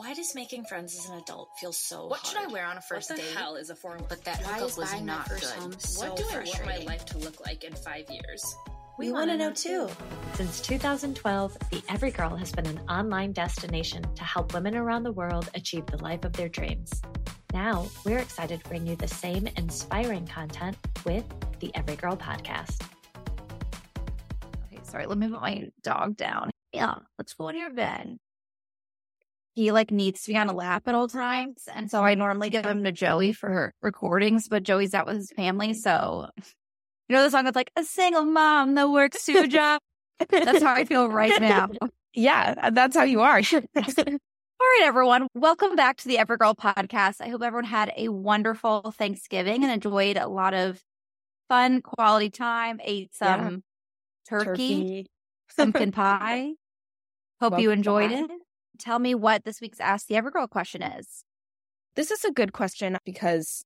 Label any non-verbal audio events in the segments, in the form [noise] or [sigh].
Why does making friends as an adult feel so What hard? should I wear on a first what the date? hell is a formal? But that Why hookup is was buying my not first good. home so what do I want my life to look like in five years? We, want to know too. Since 2012, the Every Girl has been an online destination to help women around the world achieve the life of their dreams. Now, we're excited to bring you the same inspiring content with the Every Girl podcast. Okay, sorry. Let me put my dog down. Yeah, let's go in your bed. He like needs to be on a lap at all times, and so I normally give him to Joey for recordings, but Joey's out with his family, so you know the song that's like a single mom that works two [laughs] jobs. That's how I feel right now. Yeah, that's how you are. [laughs] All right, everyone. Welcome back to the Everygirl podcast. I hope everyone had a wonderful Thanksgiving and enjoyed a lot of fun, quality time. Ate some turkey, [laughs] pumpkin pie. Hope you enjoyed back. it. Tell me what this week's Ask the Everygirl question is. This is a good question because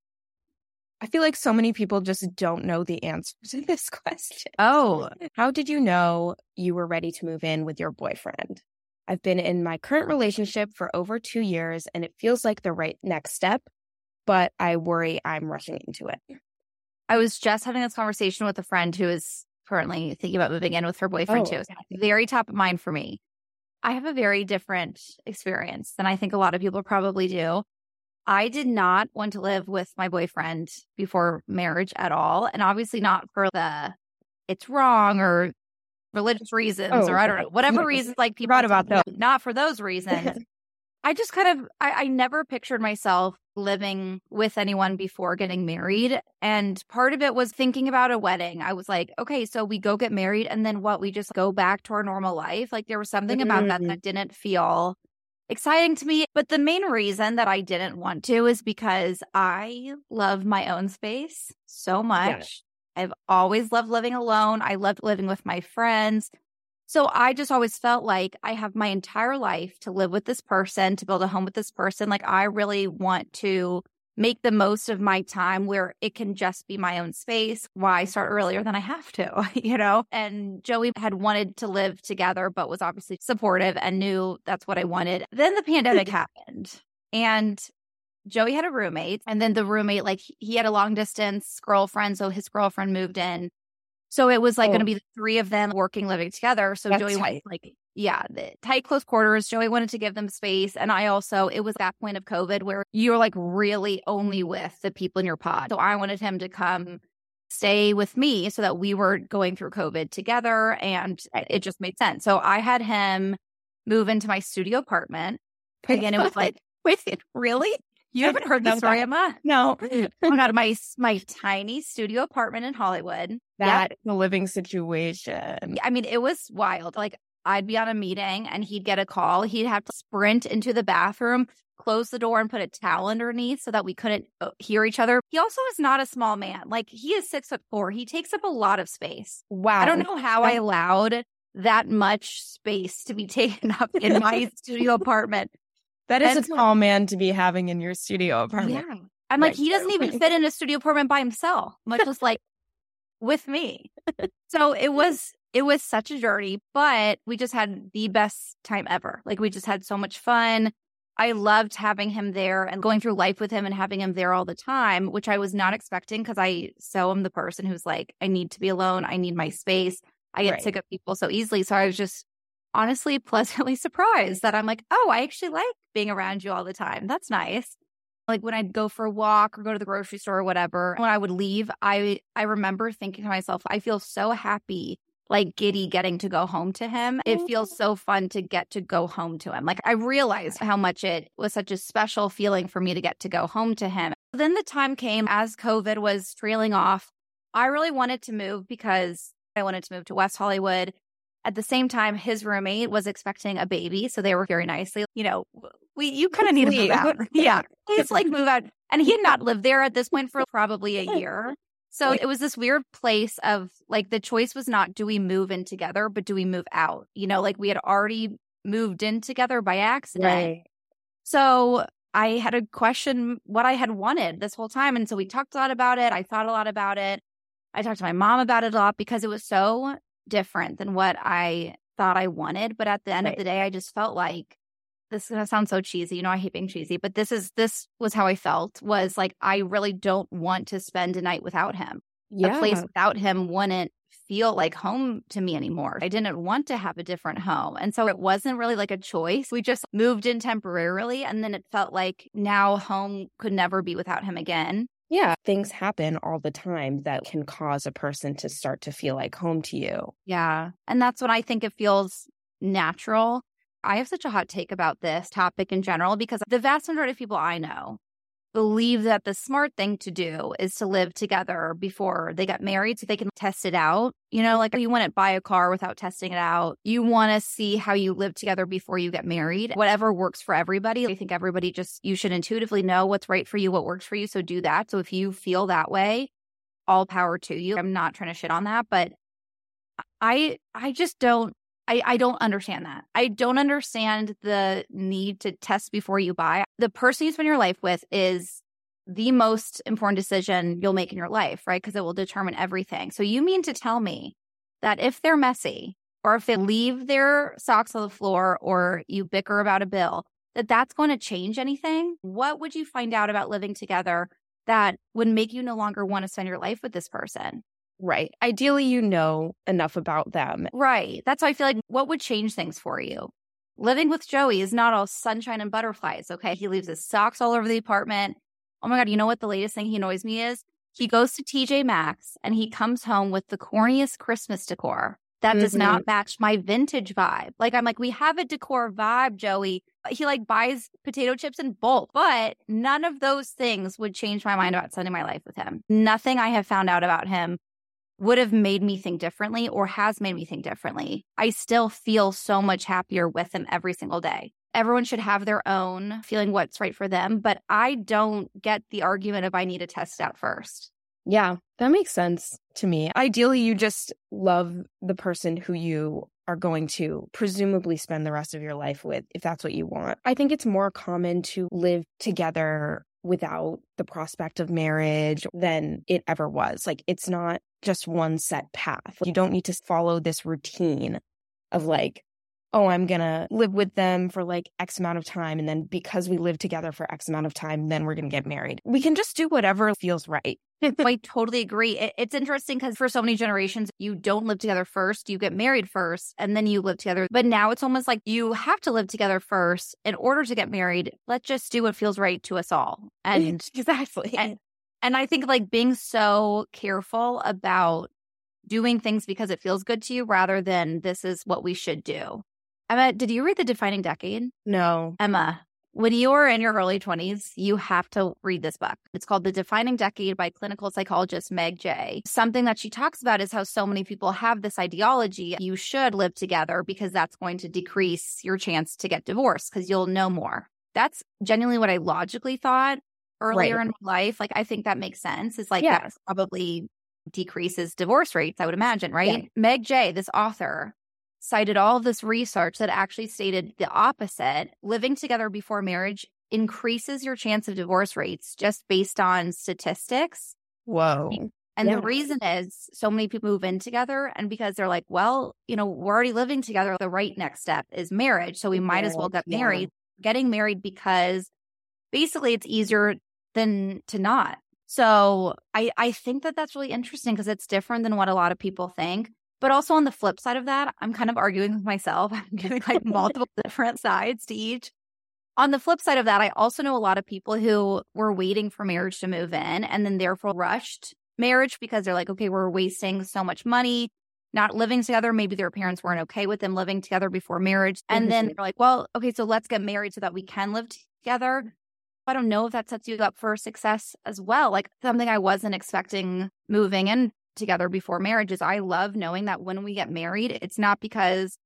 I feel like so many people just don't know the answer to [laughs] this question. Oh, How did you know you were ready to move in with your boyfriend? I've been in my current relationship for over two years and it feels like the right next step, but I worry I'm rushing into it. I was just having this conversation with a friend who is currently thinking about moving in with her boyfriend Oh, too. Very top of mind for me. I have a very different experience than I think a lot of people probably do. I did not want to live with my boyfriend before marriage at all. And obviously not for the it's wrong or religious reasons Oh, or I don't know, whatever reasons like people Forgot about me, Not for those reasons. [laughs] I just kind of I, I never pictured myself living with anyone before getting married. And part of it was thinking about a wedding. I was like, okay, so we go get married and then what? We just go back to our normal life. Like there was something about that Mhm. that didn't feel exciting to me. But the main reason that I didn't want to is because I love my own space so much. I've always loved living alone. I loved living with my friends. So I just always felt like I have my entire life to live with this person, to build a home with this person. Like I really want to make the most of my time where it can just be my own space. Why start earlier than I have to, [laughs] you know? And Joey had wanted to live together, but was obviously supportive and knew that's what I wanted. Then the pandemic [laughs] happened and Joey had a roommate and then the roommate, like he had a long distance girlfriend. So his girlfriend moved in. So it was like Oh. going to be the three of them working, living together. So That's Joey tight. went like, yeah, the tight, close quarters. Joey wanted to give them space. And I also, it was that point of COVID where you're like really only with the people in your pod. So I wanted him to come stay with me so that we were going through COVID together. And it just made sense. So I had him move into my studio apartment. Again, it was like, [laughs] wait, really? You haven't heard the story. Emma? No, Oh [laughs] my god, my my tiny studio apartment in Hollywood. that the living situation. I mean, it was wild. Like I'd be on a meeting and he'd get a call. He'd have to sprint into the bathroom, close the door, and put a towel underneath so that we couldn't uh, hear each other. He also is not a small man. Like he is six foot four. He takes up a lot of space. Wow. I don't know how I allowed that much space to be [laughs] taken up in my studio apartment. That is And a tall man to be having in your studio apartment. Yeah. I'm like, he doesn't even fit in a studio apartment by himself, much less like with me. [laughs] so it was it was such a journey, but we just had the best time ever. Like we just had so much fun. I loved having him there and going through life with him and having him there all the time, which I was not expecting because I so am the person who's like, I need to be alone. I need my space. I get Right. sick of people so easily. So I was just honestly [laughs] pleasantly surprised that I'm like, oh, I actually like being around you all the time. That's nice. Like when I'd go for a walk or go to the grocery store or whatever, when I would leave, I I remember thinking to myself, I feel so happy, like giddy getting to go home to him. It feels mm-hmm. so fun to get to go home to him. Like I realized how much it was such a special feeling for me to get to go home to him. Then the time came as COVID was trailing off. I really wanted to move because I wanted to move to West Hollywood. At the same time, his roommate was expecting a baby. So they were very nicely, you know, we, you kind of need to move out. [laughs] [laughs] yeah. It's like move out. And he had not lived there at this point for probably a [laughs] year. So it was this weird place of like the choice was not do we move in together, but do we move out? You know, like we had already moved in together by accident. Right. So I had to question what I had wanted this whole time. And so we talked a lot about it. I thought a lot about it. I talked to my mom about it a lot because it was so different than what I thought I wanted. But at the end Right. of the day, I just felt like this is gonna sound so cheesy. You know, I hate being cheesy, but this is this was how I felt was like I really don't want to spend a night without him. Yeah. A place without him wouldn't feel like home to me anymore. I didn't want to have a different home. And so it wasn't really like a choice. We just moved in temporarily and then it felt like now home could never be without him again. Yeah. Things happen all the time that can cause a person to start to feel like home to you. Yeah. And that's when I think it feels natural. I have such a hot take about this topic in general because the vast majority of people I know believe that the smart thing to do is to live together before they get married so they can test it out. You know, like you wouldn't buy a car without testing it out. You want to see how you live together before you get married. Whatever works for everybody. I think everybody just, you should intuitively know what's right for you, what works for you. So do that. So if you feel that way, all power to you. I'm not trying to shit on that, but I I just don't I, I don't understand that. I don't understand the need to test before you buy. The person you spend your life with is the most important decision you'll make in your life, right? Because it will determine everything. So you mean to tell me that if they're messy or if they leave their socks on the floor or you bicker about a bill, that that's going to change anything? What would you find out about living together that would make you no longer want to spend your life with this person? Right. Ideally, you know enough about them. Right. That's why I feel like what would change things for you? Living with Joey is not all sunshine and butterflies. Okay. He leaves his socks all over the apartment. Oh my God. You know what the latest thing he annoys me is? He goes to TJ Maxx and he comes home with the corniest Christmas decor that does Mhm. not match my vintage vibe. Like, I'm like, we have a decor vibe, Joey. He like buys potato chips in bulk, but none of those things would change my mind about spending my life with him. Nothing I have found out about him would have made me think differently or has made me think differently. I still feel so much happier with them every single day. Everyone should have their own feeling what's right for them, but I don't get the argument of I need to test out first. Yeah, that makes sense to me. Ideally, you just love the person who you are going to presumably spend the rest of your life with, if that's what you want. I think it's more common to live together without the prospect of marriage than it ever was. Like, it's not just one set path. You don't need to follow this routine of like, oh, I'm going to live with them for like X amount of time. And then because we live together for X amount of time, then we're going to get married. We can just do whatever feels right. [laughs] Oh, I totally agree. It- it's interesting because for so many generations, you don't live together first, you get married first, and then you live together. But now it's almost like you have to live together first in order to get married. Let's just do what feels right to us all. [laughs] And exactly. and and I think like being so careful about doing things because it feels good to you rather than this is what we should do. Emma, did you read The Defining Decade? no. Emma, when you are in your early 20s, you have to read this book. It's called The Defining Decade by clinical psychologist Meg Jay. Something that she talks about is how so many people have this ideology you should live together because that's going to decrease your chance to get divorced because you'll know more. That's genuinely what I logically thought earlier Right. in life. Like, I think that makes sense. It's like Yeah. that probably decreases divorce rates, I would imagine, right? Yeah. Meg Jay, this author, cited all of this research that actually stated the opposite. Living together before marriage increases your chance of divorce rates just based on statistics. Whoa. And Yeah. the reason is so many people move in together and because they're like, well, you know, we're already living together. The right next step is marriage. So we might as well get Yeah. married. Getting married because basically it's easier than to not. So I, I think that that's really interesting because it's different than what a lot of people think. But also on the flip side of that, I'm kind of arguing with myself. [laughs] I'm giving like [laughs] multiple different sides to each. On the flip side of that, I also know a lot of people who were waiting for marriage to move in and then therefore rushed marriage because they're like, okay, we're wasting so much money not living together. Maybe their parents weren't okay with them living together before marriage. And then Mhm. they're like, well, okay, so let's get married so that we can live together. I don't know if that sets you up for success as well. Like something I wasn't expecting moving in together before marriage is I love knowing that when we get married, it's not because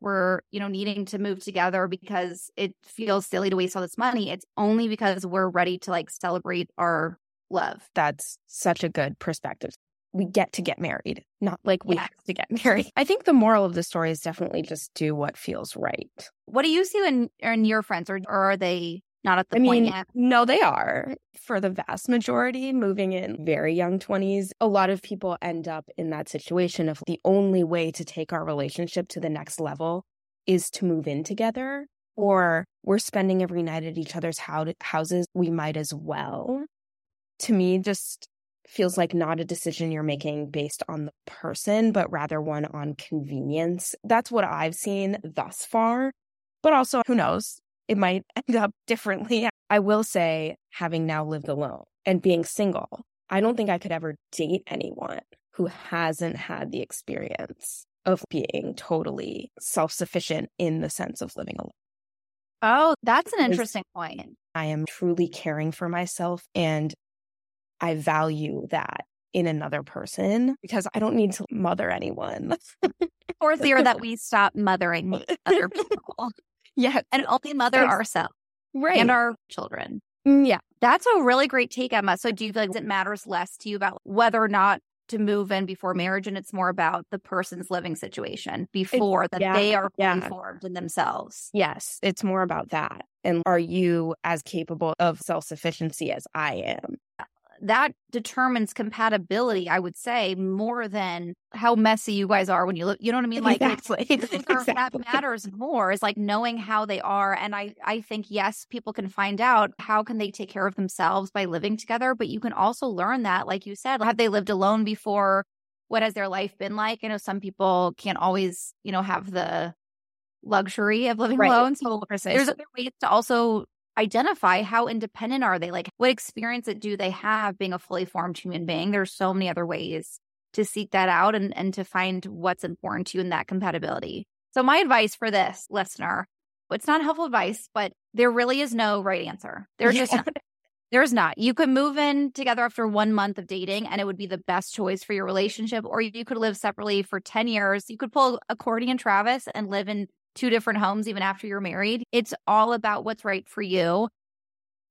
we're, you know, needing to move together because it feels silly to waste all this money. It's only because we're ready to like celebrate our love. That's such a good perspective. We get to get married, not like we Yeah. have to get [laughs] married. I think the moral of the story is definitely just do what feels right. What do you see in in your friends, or, or are they not at the I point mean, yet? no, they are. For the vast majority, moving in very young 20s, a lot of people end up in that situation of the only way to take our relationship to the next level is to move in together, or we're spending every night at each other's houses. We might as well. To me, just feels like not a decision you're making based on the person, but rather one on convenience. That's what I've seen thus far. But also, who knows? It might [laughs] end up differently. I will say, having now lived alone and being single, I don't think I could ever date anyone who hasn't had the experience of being totally self sufficient in the sense of living alone. Oh, that's an interesting point. I am truly caring for myself and I value that in another person because I don't need to mother anyone. [laughs] or fear that [laughs] we stop mothering other people yeah, and only mother ourselves right. and our children. Mm, yeah. That's a really great take, Emma. So do you feel like it matters less to you about whether or not to move in before marriage and it's more about the person's living situation before that yeah, they are yeah. formed in themselves? Yes, it's more about that. And are you as capable of self sufficiency as I am? That determines compatibility, I would say, more than how messy you guys are when you look. You know what I mean? Like it's- exactly. I think [laughs] that exactly. matters more is like knowing how they are. And I, I think, yes, people can find out how can they take care of themselves by living together, but you can also learn that, like you said, have they lived alone before? What has their life been like? I know some people can't always, you know, have the luxury of living Right. alone. So there's other ways to also identify how independent are they? Like what experience do they have being a fully formed human being? There's so many other ways to seek that out and, and to find what's important to you in that compatibility. So my advice for this listener it's not helpful advice but there really is no right answer. [laughs] There's just not. there's not. You could move in together after one month of dating and it would be the best choice for your relationship or you could live separately for 10 years. You could pull a Kourtney and Travis and live in two different homes even after you're married. It's all about what's right for you.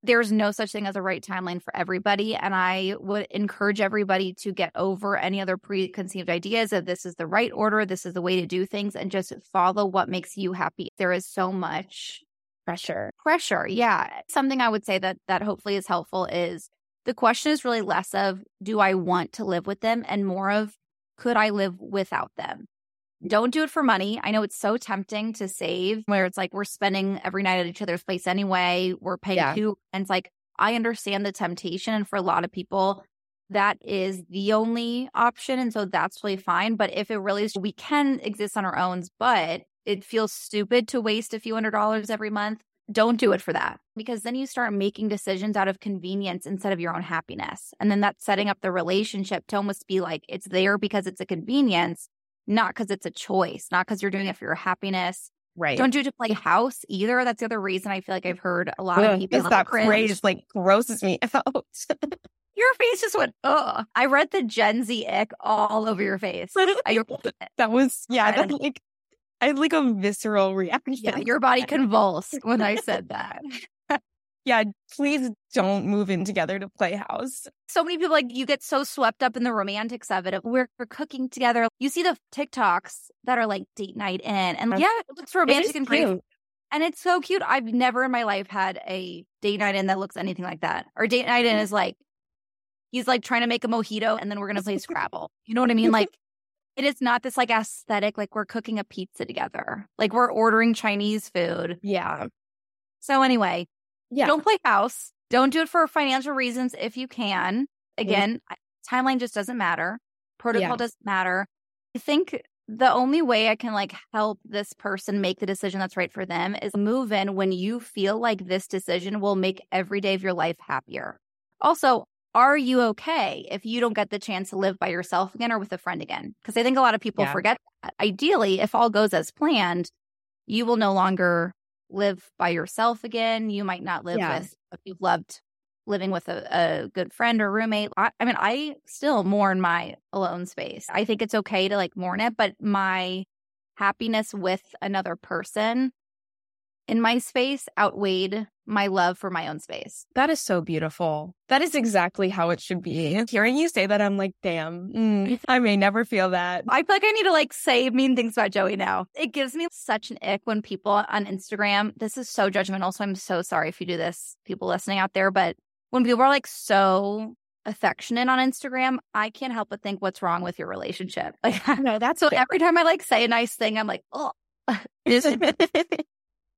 There's no such thing as a right timeline for everybody. And I would encourage everybody to get over any other preconceived ideas of this is the right order, this is the way to do things, and just follow what makes you happy. There is so much pressure. pressure. Yeah. Something I would say that that hopefully is helpful is the question is really less of do I want to live with them and more of could I live without them? Don't do it for money. I know it's so tempting to save where it's like we're spending every night at each other's place anyway. We're paying Yeah. two. And it's like, I understand the temptation. And for a lot of people, that is the only option. And so that's really fine. But if it really is, we can exist on our own, but it feels stupid to waste a few hundred dollars every month. Don't do it for that because then you start making decisions out of convenience instead of your own happiness. And then that's setting up the relationship to almost be like it's there because it's a convenience, not because it's a choice, not because you're doing it for your happiness. Right. Don't do it to play house either. That's the other reason I feel like I've heard a lot of people that cringe. phrase like grosses me out. [laughs] Your face just went, ugh. I read the Gen Z ick all over your face. [laughs] I, that was yeah, I that like I had like a visceral reaction. yeah, your body [laughs] convulsed when I said that. Yeah, please don't move in together to play house. so many people like you get so swept up in the romantics of it we're, we're cooking together. You see the tiktoks that are like date night in and yeah it looks romantic is and cute. and it's so cute. I've never in my life had a date night in that looks anything like that. Or date night in mm. is like he's like trying to make a mojito and then we're gonna play scrabble. [laughs] You know what i mean? Like [laughs] it is not this like aesthetic like we're cooking a pizza together. Like we're ordering chinese food. Yeah. so anyway Yeah. don't play house. Don't do it for financial reasons if you can. Again, I- timeline just doesn't matter. Protocol Yeah. doesn't matter. I think the only way I can like help this person make the decision that's right for them is move in when you feel like this decision will make every day of your life happier. Also, are you okay if you don't get the chance to live by yourself again or with a friend again? Because I think a lot of people Yeah. forget that. Ideally, if all goes as planned, you will no longer live by yourself again. You might not live Yeah. with what you've loved living with a, a good friend or roommate. I, I mean, I still mourn my alone space. I think it's okay to like mourn it, but my happiness with another person in my space outweighed my love for my own space. That is so beautiful. That is exactly how it should be. Hearing you say that, I'm like, damn, mm, [laughs] I may never feel that. I feel like I need to like say mean things about Joey now. It gives me such an ick when people on Instagram, this is so judgmental. So I'm so sorry if you do this, people listening out there, but when people are like so affectionate on Instagram, I can't help but think what's wrong with your relationship. [laughs] Like, No, that's so every time I like say a nice thing, I'm like, oh, [laughs]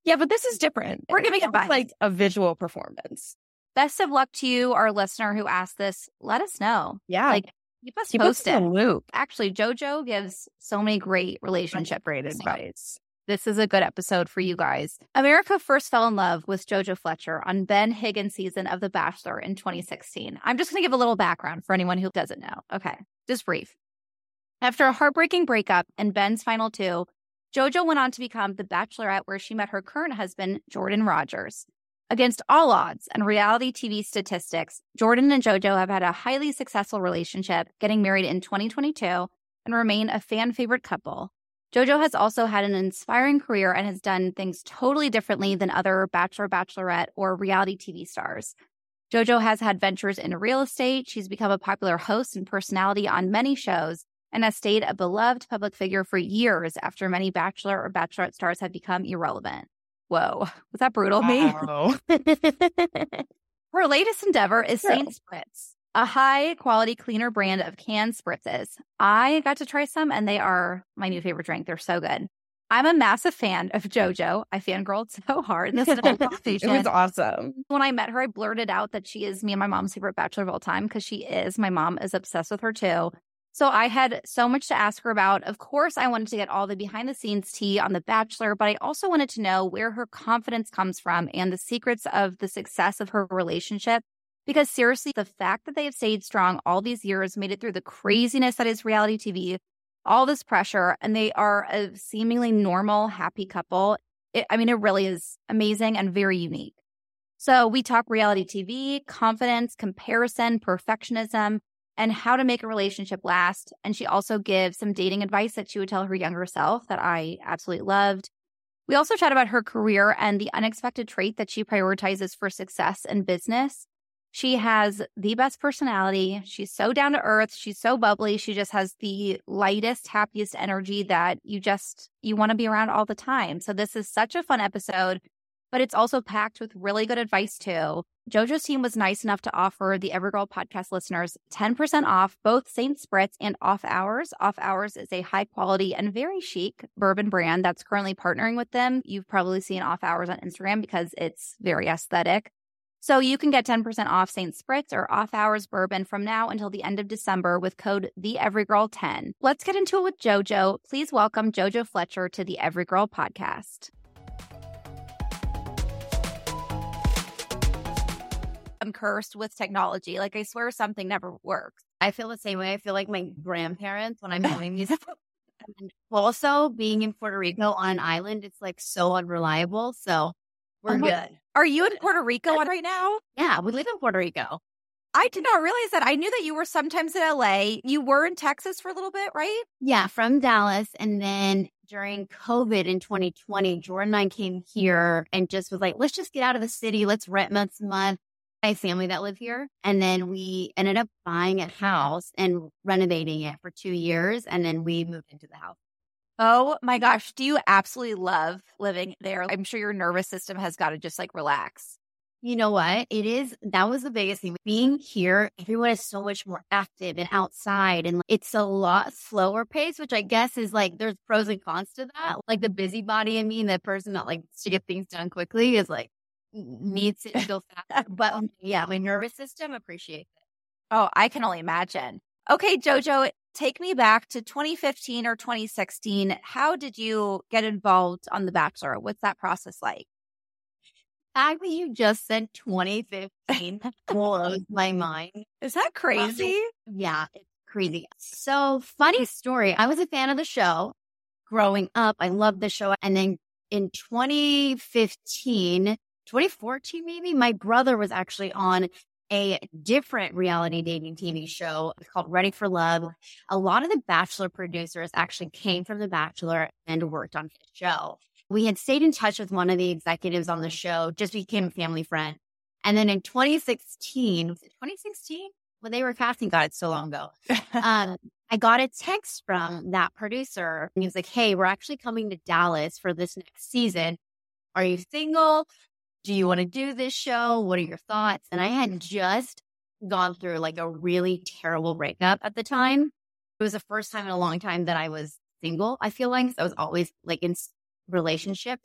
yeah, but this is different. We're giving back. like a visual performance. best of luck to you, our listener who asked this. Let us know. Yeah, Like, keep us keep us in posted. the loop. Actually, JoJo gives so many great relationship Great advice. advice. This is a good episode for you guys. America first fell in love with JoJo Fletcher on Ben Higgins' season of The Bachelor in 2016. I'm just going to give a little background for anyone who doesn't know. Okay, just brief. After a heartbreaking breakup and Ben's final two, JoJo went on to become the Bachelorette, where she met her current husband, Jordan Rodgers. Against all odds and reality TV statistics, Jordan and JoJo have had a highly successful relationship, getting married in 2022, and remain a fan favorite couple. JoJo has also had an inspiring career and has done things totally differently than other Bachelor, Bachelorette, or reality TV stars. JoJo has had ventures in real estate. She's become a popular host and personality on many shows and has stayed a beloved public figure for years after many Bachelor or Bachelorette stars have become irrelevant. Whoa, was that brutal, me? [laughs] Her latest endeavor is. Saint Spritz, a high quality cleaner brand of canned spritzes. I got to try some and they are my new favorite drink. They're so good. I'm a massive fan of JoJo. I fangirled [laughs] so hard in this little [laughs] it was awesome. when I met her, I blurted out that she is me and my mom's favorite bachelor of all time because she is. My mom is obsessed with her too. So I had so much to ask her about. Of course, I wanted to get all the behind the scenes tea on The Bachelor, but I also wanted to know where her confidence comes from and the secrets of the success of her relationship. Because seriously, the fact that they have stayed strong all these years, made it through the craziness that is reality TV, all this pressure, and they are a seemingly normal, happy couple. It, I mean, it really is amazing and very unique. So we talk reality TV, confidence, comparison, perfectionism, and how to make a relationship last. And she also gives some dating advice that she would tell her younger self that I absolutely loved. We also chat about her career and the unexpected trait that she prioritizes for success in business. She has the best personality. She's so down to earth. She's so bubbly. She just has the lightest, happiest energy that you just you want to be around all the time. So this is such a fun episode, but it's also packed with really good advice too. JoJo's team was nice enough to offer the Everygirl podcast listeners 10% off both St. Spritz and Off Hours. Off Hours is a high quality and very chic bourbon brand that's currently partnering with them. You've probably seen Off Hours on Instagram because it's very aesthetic. So you can get 10% off St. Spritz or Off Hours bourbon from now until the end of December with code the Everygirl 10 Let's get into it with JoJo. Please welcome JoJo Fletcher to the Everygirl podcast. I'm cursed with technology. Like I swear something never works. I feel the same way. I feel like my grandparents when I'm doing these. [laughs] [laughs] And also, being in Puerto Rico on an island, it's like so unreliable. So we're Oh my- good. Are you in Puerto Rico right now? Yeah, we live in Puerto Rico. I did not realize that. I knew that you were sometimes in LA. You were in Texas for a little bit, right? Yeah, from Dallas. And then during COVID in 2020, Jordan and I came here and just was like, let's just get out of the city. Let's rent months a month. My family that live here. And then we ended up buying a house and renovating it for two years. And then we moved into the house. Oh my gosh. Do you absolutely love living there? I'm sure your nervous system has got to just like relax. You know what? It is that was the biggest thing. Being here, everyone is so much more active and outside, and it's a lot slower pace, which I guess is like there's pros and cons to that. Like the busybody in me and the person that likes to get things done quickly is like needs it to [laughs] go fast. But um, yeah, my nervous system appreciates it. Oh, I can only imagine. Okay, Jojo, take me back to 2015 or 2016. How did you get involved on The Bachelor? What's that process like? that you just said 2015 blows [laughs] my mind. Is that crazy? Yeah, it's crazy. So funny story. I was a fan of the show growing up. I loved the show. And then in 2015, 2014, maybe my brother was actually on a different reality dating TV show called Ready for Love. A lot of the Bachelor producers actually came from The Bachelor and worked on his show. We had stayed in touch with one of the executives on the show, just became a family friend. And then in 2016, was it 2016? When they were casting, God, it's so long ago. [laughs] um, I got a text from that producer. And he was like, Hey, we're actually coming to Dallas for this next season. Are you single? Do you want to do this show? What are your thoughts? And I had just gone through like a really terrible breakup at the time. It was the first time in a long time that I was single. I feel like I was always like in relationships.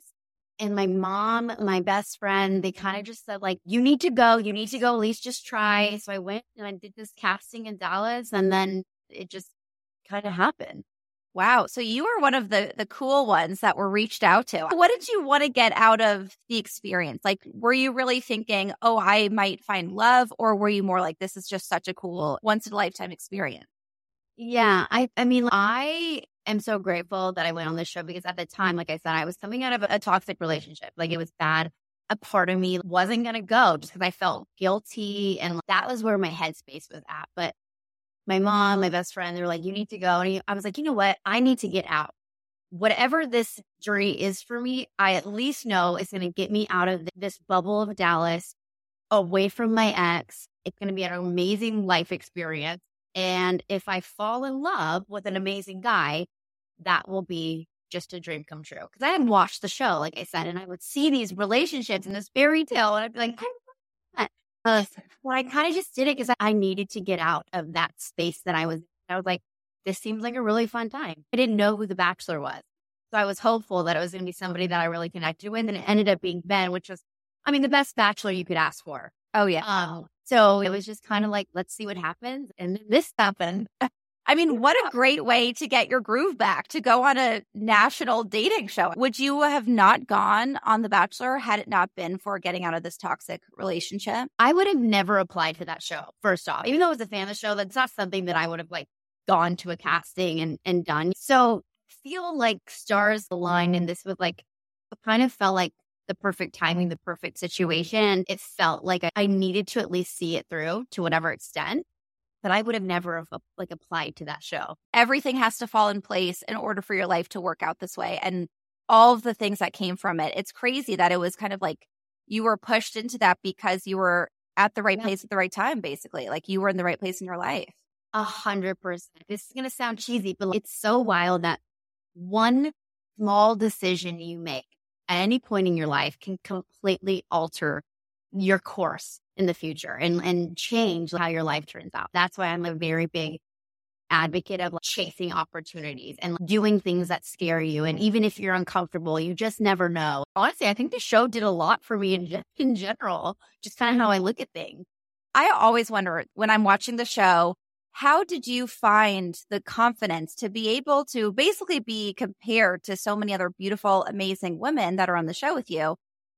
And my mom, my best friend, they kind of just said, like, you need to go. You need to go. At least just try. So I went and I did this casting in Dallas. And then it just kind of happened. Wow. So you were one of the the cool ones that were reached out to. What did you want to get out of the experience? Like were you really thinking, "Oh, I might find love," or were you more like this is just such a cool once in a lifetime experience? Yeah, I I mean, I am so grateful that I went on this show because at the time, like I said, I was coming out of a, toxic relationship. Like it was bad. A part of me wasn't going to go just because I felt guilty. And that was where my headspace was at. But my mom, my best friend, they were like, you need to go. And I was like, you know what? I need to get out. Whatever this journey is for me, I at least know it's going to get me out of this bubble of Dallas, away from my ex. It's going to be an amazing life experience. And if I fall in love with an amazing guy, that will be just a dream come true. Because I hadn't watched the show, like I said, and I would see these relationships in this fairy tale, and I'd be like, uh, well, I kind of just did it because I needed to get out of that space that I was. I was like, this seems like a really fun time. I didn't know who the Bachelor was. So I was hopeful that it was going to be somebody that I really connected with. And it ended up being Ben, which was, I mean, the best Bachelor you could ask for. Oh, yeah. Um, so it was just kind of like, let's see what happens. And this happened. [laughs] I mean, what a great way to get your groove back to go on a national dating show. Would you have not gone on The Bachelor had it not been for getting out of this toxic relationship? I would have never applied to that show, first off. Even though I was a fan of the show, that's not something that I would have like gone to a casting and, and done. So feel like stars aligned and this was like kind of felt like the perfect timing, the perfect situation. It felt like I needed to at least see it through to whatever extent that I would have never have like applied to that show. Everything has to fall in place in order for your life to work out this way. And all of the things that came from it. It's crazy that it was kind of like you were pushed into that because you were at the right yeah. place at the right time, basically. Like you were in the right place in your life. A hundred percent. This is going to sound cheesy, but it's so wild that one small decision you make at any point in your life can completely alter your course in the future and, and change how your life turns out. That's why I'm a very big advocate of like chasing opportunities and doing things that scare you. And even if you're uncomfortable, you just never know. Honestly, I think the show did a lot for me in, [laughs] in general, just kind of how I look at things. I always wonder when I'm watching the show, how did you find the confidence to be able to basically be compared to so many other beautiful, amazing women that are on the show with you?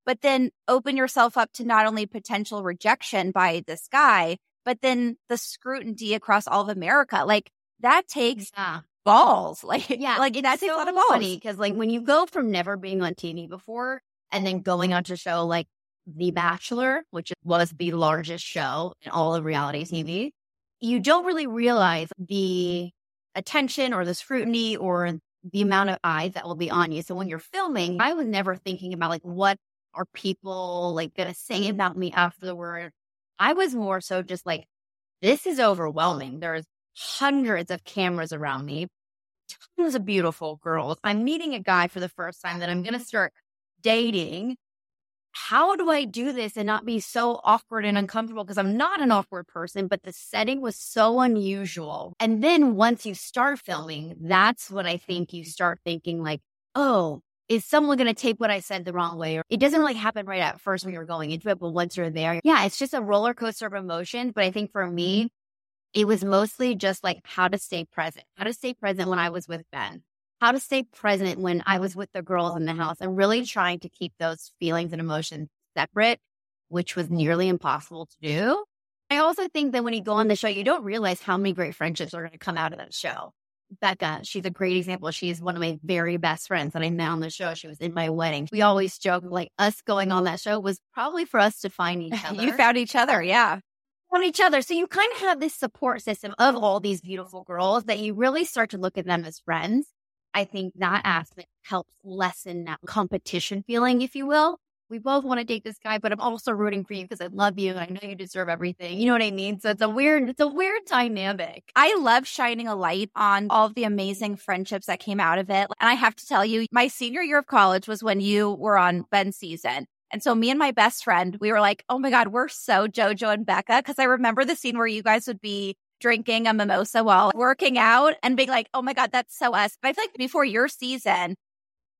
But then open yourself up to not only potential rejection by this guy, but then the scrutiny across all of America. Like that takes yeah. balls. [laughs] Like, yeah, like that takes so a lot of balls. Because like when you go from never being on TV before and then going on to show like The Bachelor, which was the largest show in all of reality TV, you don't really realize the attention or the scrutiny or the amount of eyes that will be on you. So when you're filming, I was never thinking about like what are people like going to say about me afterward? I was more so just like, this is overwhelming. There's hundreds of cameras around me, tons of beautiful girls. I'm meeting a guy for the first time that I'm going to start dating. How do I do this and not be so awkward and uncomfortable? Because I'm not an awkward person, but the setting was so unusual. And then once you start filming, that's when I think you start thinking, like, oh, is someone going to take what I said the wrong way? Or it doesn't like happen right at first when you're going into it, but once you're there, yeah, it's just a roller coaster of emotions. But I think for mm-hmm. me, it was mostly just like how to stay present, how to stay present when I was with Ben, how to stay present when I was with the girls in the house and really trying to keep those feelings and emotions separate, which was nearly impossible to do. I also think that when you go on the show, you don't realize how many great friendships are going to come out of that show. Becca, she's a great example. She's one of my very best friends that I met on the show. She was in my wedding. We always joke like us going on that show was probably for us to find each [laughs] other. you found each other, yeah. on each other. So you kind of have this support system of all these beautiful girls that you really start to look at them as friends. I think that aspect helps lessen that competition feeling, if you will. We both want to date this guy, but I'm also rooting for you because I love you and I know you deserve everything. You know what I mean? So it's a weird, it's a weird dynamic. I love shining a light on all of the amazing friendships that came out of it. And I have to tell you, my senior year of college was when you were on Ben's season. And so me and my best friend, we were like, oh my God, we're so JoJo and Becca. Cause I remember the scene where you guys would be drinking a mimosa while working out and being like, oh my God, that's so us. But I feel like before your season,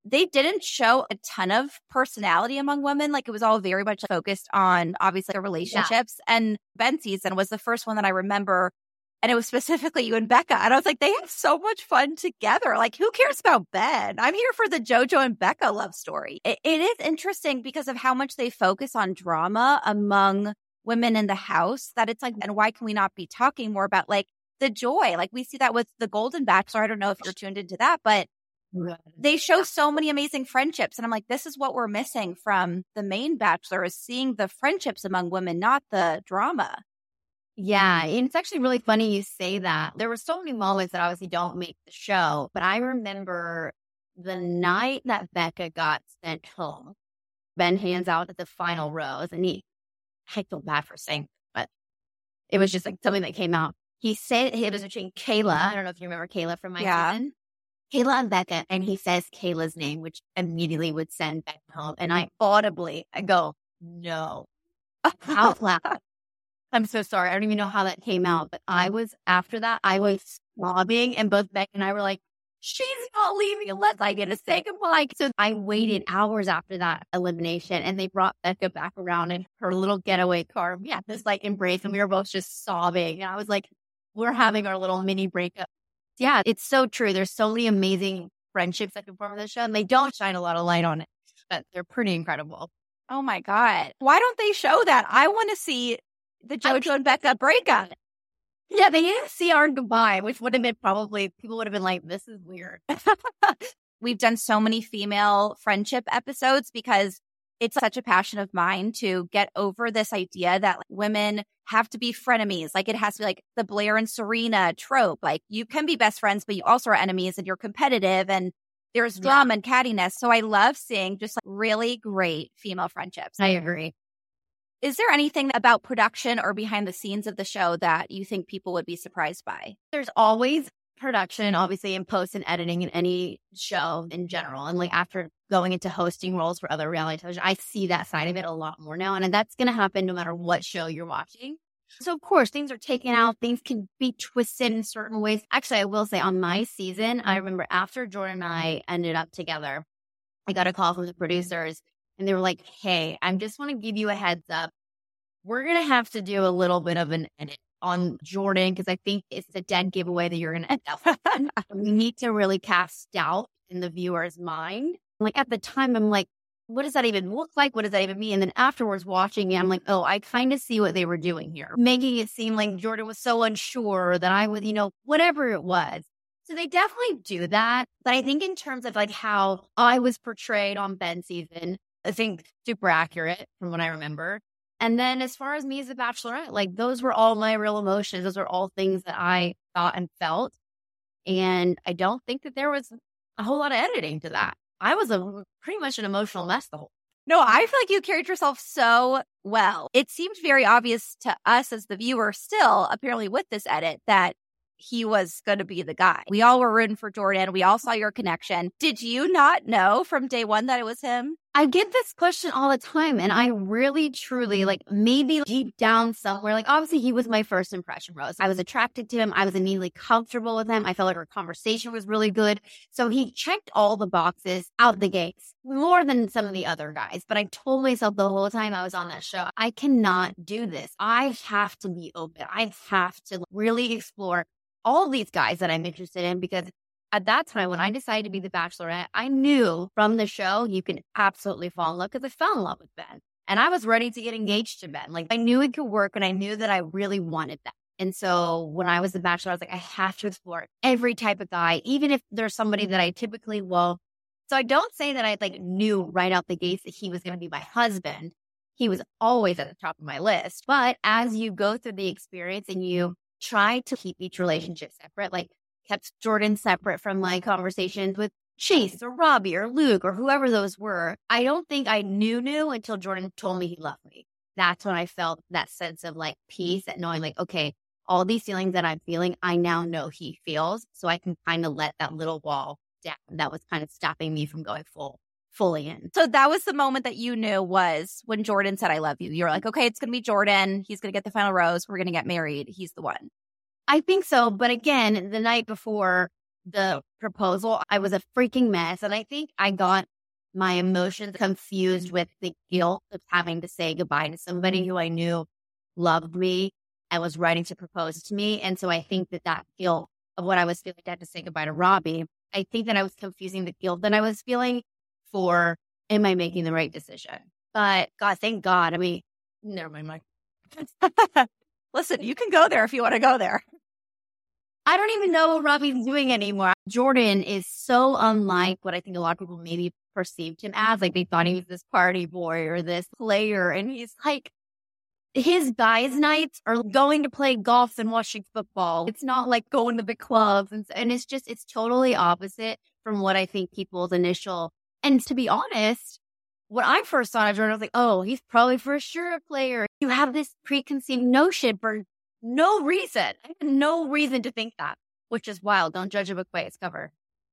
they didn't show a ton of personality among women. Like it was all very much focused on obviously the relationships. Yeah. And Ben season was the first one that I remember. And it was [laughs] specifically you and Becca. And I was like, they have so much fun together. Like, who cares about Ben? I'm here for the JoJo and Becca love story. it, it is interesting because of how much they focus on drama among women in the house that it's like, and why can we not be talking more about like the joy? Like we see that with the Golden Bachelor. I don't know if you're tuned into that, but they show so many amazing friendships. And I'm like, this is what we're missing from the main Bachelor is seeing the friendships among women, not the drama. Yeah. Mm-hmm. And it's actually really funny you say that. There were so many moments that obviously don't make the show, but I remember the night that Becca got sent home, Ben hands out at the final rose and he I feel bad for saying, but it was just like something that came out. He said it was between Caila. I don't know if you remember Caila from my yeah. season. Caila and Becca, and he says Caila's name, which immediately would send Becca home. And I audibly, I go, no, out loud. [laughs] I'm so sorry. I don't even know how that came out, but I was after that. I was sobbing, and both Becca and I were like, she's not leaving unless I get a second mic. So I waited hours after that elimination and they brought Becca back around in her little getaway car. We had this like embrace and we were both just sobbing. And I was like, we're having our little mini breakup. Yeah, it's so true. There's so many amazing friendships that can form the show and they don't shine a lot of light on it, but they're pretty incredible. Oh my God. Why don't they show that? I want to see the JoJo and Becca breakup. Yeah, they didn't see our goodbye, which would have been probably people would have been like, "This is weird." [laughs] We've done so many female friendship episodes because it's such a passion of mine to get over this idea that like, women have to be frenemies. Like it has to be like the Blair and Serena trope. Like you can be best friends, but you also are enemies and you're competitive and there's drama and cattiness. So I love seeing just like really great female friendships. I agree. Is there anything about production or behind the scenes of the show that you think people would be surprised by? There's always production, obviously, in post and editing in any show in general. And like after going into hosting roles for other reality television, I see that side of it a lot more now. And that's going to happen no matter what show you're watching. So of course, things are taken out. Things can be twisted in certain ways. Actually, I will say on my season, I remember after Jordan and I ended up together, I got a call from the producers and they were like, Hey, I just want to give you a heads up. We're going to have to do a little bit of an edit on Jordan because I think it's a dead giveaway that you're going to end up [laughs] we need to really cast doubt in the viewer's mind. Like at the time, I'm like, what does that even look like? What does that even mean? And then afterwards, watching it, I'm like, oh, I kind of see what they were doing here, making it seem like Jordan was so unsure that I would, you know, whatever it was. So they definitely do that. But I think in terms of like how I was portrayed on Ben season, I think super accurate from what I remember. And then as far as me as a bachelorette, like those were all my real emotions. Those were all things that I thought and felt. And I don't think that there was a whole lot of editing to that. I was a pretty much an emotional mess the whole no, I feel like you carried yourself so well. It seemed very obvious to us as the viewer, still, apparently, with this edit, that he was going to be the guy. We all were rooting for Jordan. We all saw your connection. Did you not know from day one that it was him? I get this question all the time. And I really, truly, like, maybe deep down somewhere, like, obviously, he was my first impression, Rose. I was attracted to him. I was immediately comfortable with him. I felt like our conversation was really good. So he checked all the boxes out the gates more than some of the other guys. But I told myself the whole time I was on that show, I cannot do this. I have to be open. I have to really explore all these guys that I'm interested in because at that time when I decided to be the bachelorette, I knew from the show you can absolutely fall in love because I fell in love with Ben. And I was ready to get engaged to Ben. Like I knew it could work and I knew that I really wanted that. And so when I was the bachelor, I was like, I have to explore every type of guy, even if there's somebody that I typically will. So I don't say that I like knew right out the gates that he was going to be my husband. he was always at the top of my list. But as you go through the experience and you try to keep each relationship separate, like kept Jordan separate from my conversations with Chase or Robby or Luke or whoever those were, I don't think I knew knew until Jordan told me he loved me. That's when I felt that sense of like peace and knowing like, okay, all these feelings that I'm feeling, I now know he feels. So I can kind of let that little wall down that was kind of stopping me from going full fully in. So that was the moment that you knew was when Jordan said, I love you. You're like, okay, it's to be Jordan. He's to get the final rose. We're to get married. He's the one. I think so. But again, the night before the proposal, I was a freaking mess. And I think I got my emotions confused with the guilt of having to say goodbye to somebody mm-hmm. who I knew loved me and was ready to propose to me. And so I think that that guilt of what I was feeling, I had to say goodbye to Robby. I think that I was confusing the guilt that I was feeling for, am I making the right decision? But God, thank God. I mean, never mind, Mike. [laughs] Listen, you can go there if you want to go there. I don't even know what Robby's doing anymore. Jordan is so unlike what I think a lot of people maybe perceived him as. Like they thought he was this party boy or this player. And he's like, his guys' nights are going to play golf and watching football. It's not like going to the clubs. And, and it's just, it's totally opposite from what I think people's initial. And to be honest, when I first saw of Jordan, I was like, oh, he's probably for sure a player. You have this preconceived notion for no reason. I had no reason to think that, which is wild. Don't judge a book by its cover.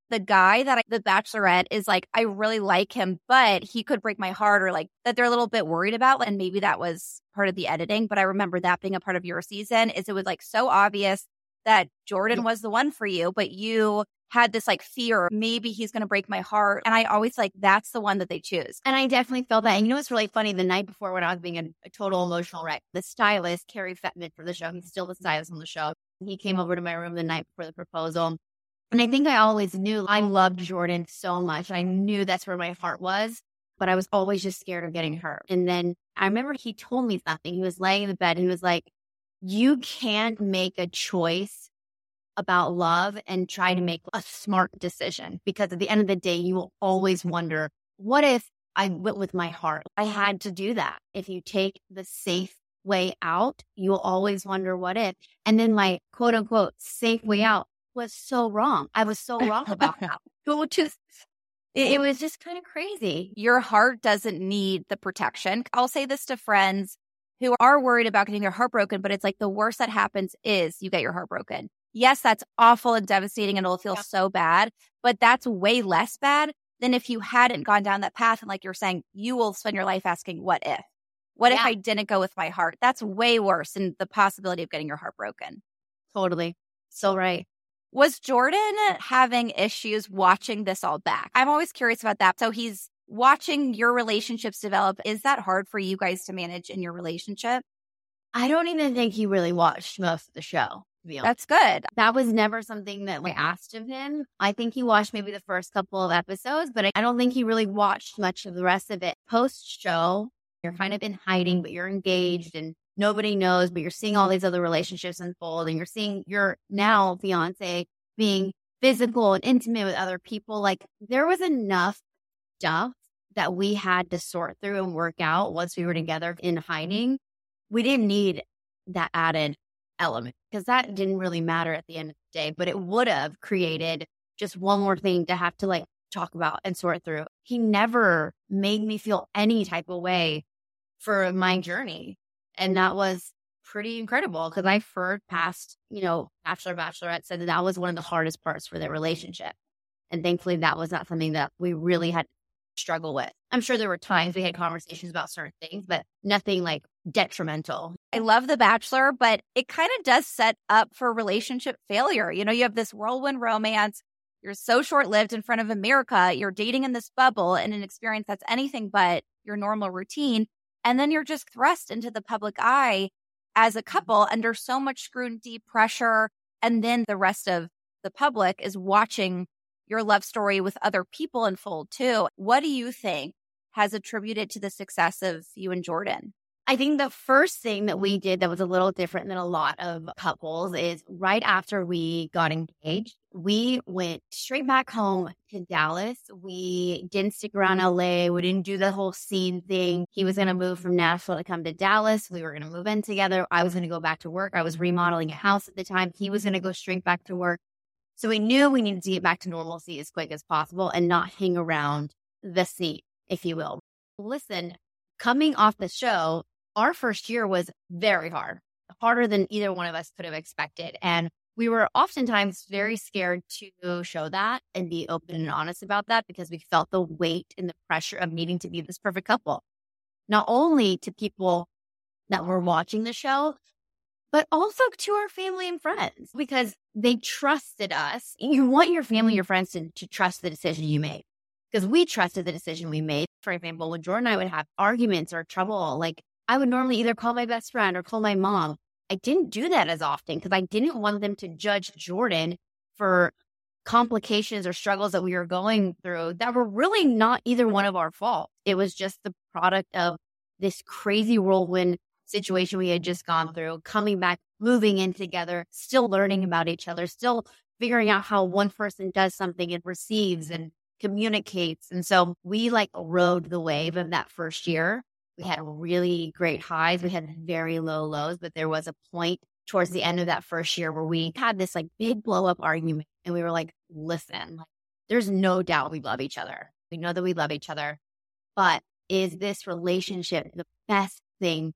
The guy that I, the Bachelorette is like, I really like him, but he could break my heart, or like that they're a little bit worried about. And maybe that was part of the editing, but I remember that being a part of your season. Is it was like so obvious that Jordan was the one for you, but you had this like fear, maybe he's going to break my heart. And I always like, that's the one that they choose. And I definitely felt that. And you know what's really funny? The night before when I was being a, a total emotional wreck, the stylist, Cary Fetman for the show, he's still the stylist on the show. He came over to my room the night before the proposal. And I think I always knew I loved Jordan so much. I knew that's where my heart was, but I was always just scared of getting hurt. And then I remember he told me something. He was laying in the bed and he was like, you can't make a choice about love and try to make a smart decision because at the end of the day, you will always wonder, what if I went with my heart? I had to do that. If you take the safe way out, you will always wonder, what if? And then my quote unquote safe way out was so wrong. I was so wrong [laughs] about that. To it, it was just kind of crazy. Your heart doesn't need the protection. I'll say this to friends who are worried about getting their heart broken, but it's like the worst that happens is you get your heart broken yes, that's awful and devastating and it'll feel yeah. so bad, but that's way less bad than if you hadn't gone down that path. And like you're saying, you will spend your life asking, what if? What yeah. if I didn't go with my heart? That's way worse than the possibility of getting your heart broken. Totally. So right. Was Jordan having issues watching this all back? I'm always curious about that. So he's watching your relationships develop. Is that hard for you guys to manage in your relationship? I don't even think he really watched most of the show. That's good. That was never something that I asked of him. I think he watched maybe the first couple of episodes, but I don't think he really watched much of the rest of it. Post show, you're kind of in hiding, but you're engaged and nobody knows, but you're seeing all these other relationships unfold and you're seeing your now fiance being physical and intimate with other people. Like there was enough stuff that we had to sort through and work out once we were together in hiding. We didn't need that added element because that didn't really matter at the end of the day, but it would have created just one more thing to have to like talk about and sort through. He never made me feel any type of way for my journey. And that was pretty incredible because I've heard past, you know, Bachelor, Bachelorette said that that was one of the hardest parts for their relationship. And thankfully, that was not something that we really had struggle with. I'm sure there were times we had conversations about certain things, but nothing like detrimental. I love The Bachelor, but it kind of does set up for relationship failure. You know, you have this whirlwind romance. You're so short lived in front of America. You're dating in this bubble in an experience that's anything but your normal routine. And then you're just thrust into the public eye as a mm-hmm. couple under so much scrutiny, pressure. And then the rest of the public is watching your love story with other people unfold too. What do you think has attributed to the success of you and Jordan? I think the first thing that we did that was a little different than a lot of couples is right after we got engaged, we went straight back home to Dallas. We didn't stick around LA. We didn't do the whole scene thing. He was going to move from Nashville to come to Dallas. We were going to move in together. I was going to go back to work. I was remodeling a house at the time. He was going to go straight back to work. So we knew we needed to get back to normalcy as quick as possible and not hang around the seat, if you will. Listen, coming off the show, our first year was very hard, harder than either one of us could have expected. And we were oftentimes very scared to show that and be open and honest about that because we felt the weight and the pressure of needing to be this perfect couple, not only to people that were watching the show, but also to our family and friends because they trusted us. You want your family, your friends to, to trust the decision you made because we trusted the decision we made. For example, when Jordan and I would have arguments or trouble, like I would normally either call my best friend or call my mom. I didn't do that as often because I didn't want them to judge Jordan for complications or struggles that we were going through that were really not either one of our fault. It was just the product of this crazy whirlwind situation we had just gone through, coming back, moving in together, still learning about each other, still figuring out how one person does something and receives and communicates. And so we like rode the wave of that first year we had really great highs. We had very low lows, but there was a point towards the end of that first year where we had this like big blow up argument and we were like, listen, like, there's no doubt we love each other. We know that we love each other, but is this relationship the best thing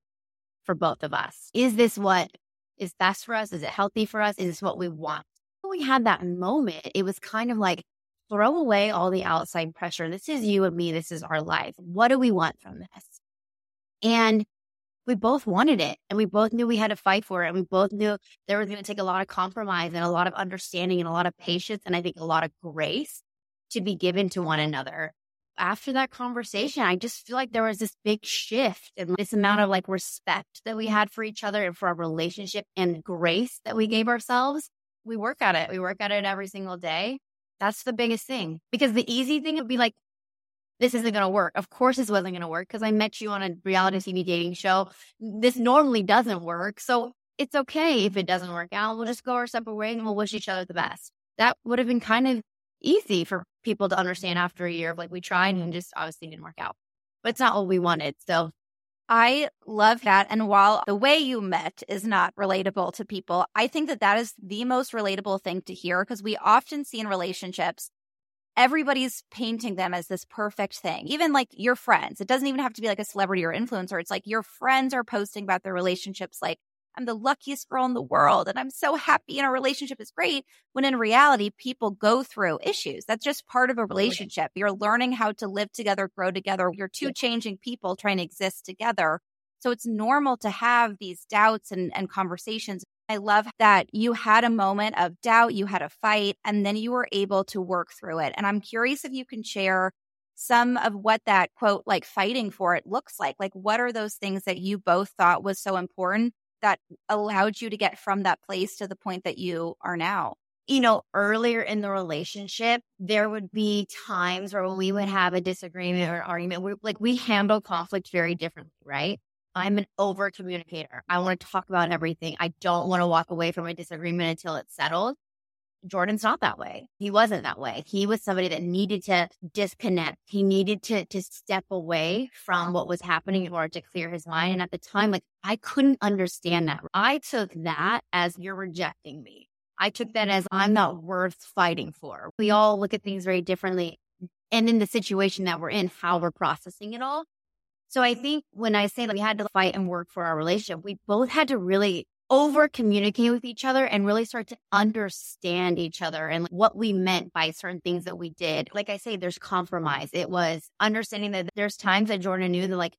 for both of us? Is this what is best for us? Is it healthy for us? Is this what we want? When we had that moment, it was kind of like, throw away all the outside pressure. This is you and me. This is our life. What do we want from this? And we both wanted it and we both knew we had to fight for it. And we both knew there was going to take a lot of compromise and a lot of understanding and a lot of patience. And I think a lot of grace to be given to one another. After that conversation, I just feel like there was this big shift and this amount of like respect that we had for each other and for our relationship and grace that we gave ourselves. We work at it. We work at it every single day. That's the biggest thing because the easy thing would be like, this isn't going to work. Of course, this wasn't going to work because I met you on a reality TV dating show. This normally doesn't work. So it's okay if it doesn't work out. We'll just go our separate ways and we'll wish each other the best. That would have been kind of easy for people to understand after a year of like we tried and just obviously didn't work out. But it's not what we wanted. So I love that. And while the way you met is not relatable to people, I think that that is the most relatable thing to hear because we often see in relationships everybody's painting them as this perfect thing. Even like your friends, it doesn't even have to be like a celebrity or influencer. It's like your friends are posting about their relationships like, I'm the luckiest girl in the world and I'm so happy and our relationship is great. When in reality, people go through issues. That's just part of a relationship. You're learning how to live together, grow together. You're two changing people trying to exist together. So it's normal to have these doubts and, and conversations I love that you had a moment of doubt, you had a fight, and then you were able to work through it. And I'm curious if you can share some of what that quote, like fighting for it looks like. Like, what are those things that you both thought was so important that allowed you to get from that place to the point that you are now? You know, earlier in the relationship, there would be times where we would have a disagreement or argument. We, like we handle conflict very differently, right? I'm an over communicator. I want to talk about everything. I don't want to walk away from a disagreement until it's settled. Jordan's not that way. He wasn't that way. He was somebody that needed to disconnect. He needed to to step away from what was happening in order to clear his mind. And at the time, like I couldn't understand that. I took that as you're rejecting me. I took that as I'm not worth fighting for. We all look at things very differently. And in the situation that we're in, how we're processing it all. So I think when I say that we had to fight and work for our relationship, we both had to really over communicate with each other and really start to understand each other and what we meant by certain things that we did. Like I say, there's compromise. It was understanding that there's times that Jordan knew that like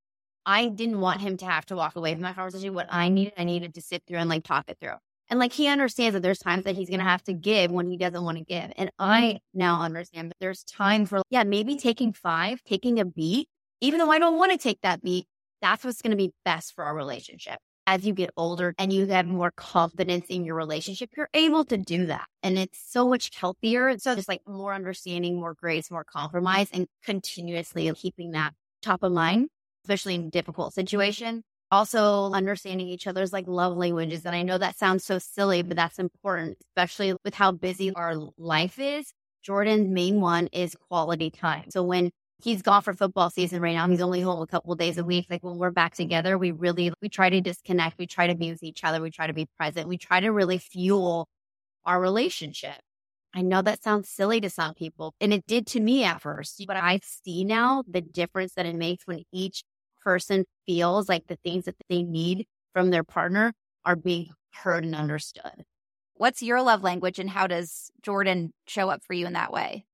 I didn't want him to have to walk away from that conversation. What I needed, I needed to sit through and like talk it through. And like he understands that there's times that he's going to have to give when he doesn't want to give. And I now understand that there's times where, yeah, maybe taking five, taking a beat even though I don't want to take that beat, that's what's going to be best for our relationship. As you get older and you have more confidence in your relationship, you're able to do that. And it's so much healthier. So just like more understanding, more grace, more compromise, and continuously keeping that top of mind, especially in difficult situation. Also, understanding each other's like love languages. And I know that sounds so silly, but that's important, especially with how busy our life is. Jordan's main one is quality time. So when he's gone for football season right now, he's only home a couple days a week. Like when we're back together, we really we try to disconnect. We try to be with each other. We try to be present. We try to really fuel our relationship. I know that sounds silly to some people, and it did to me at first, but I see now the difference that it makes when each person feels like the things that they need from their partner are being heard and understood. What's your love language and how does Jordan show up for you in that way?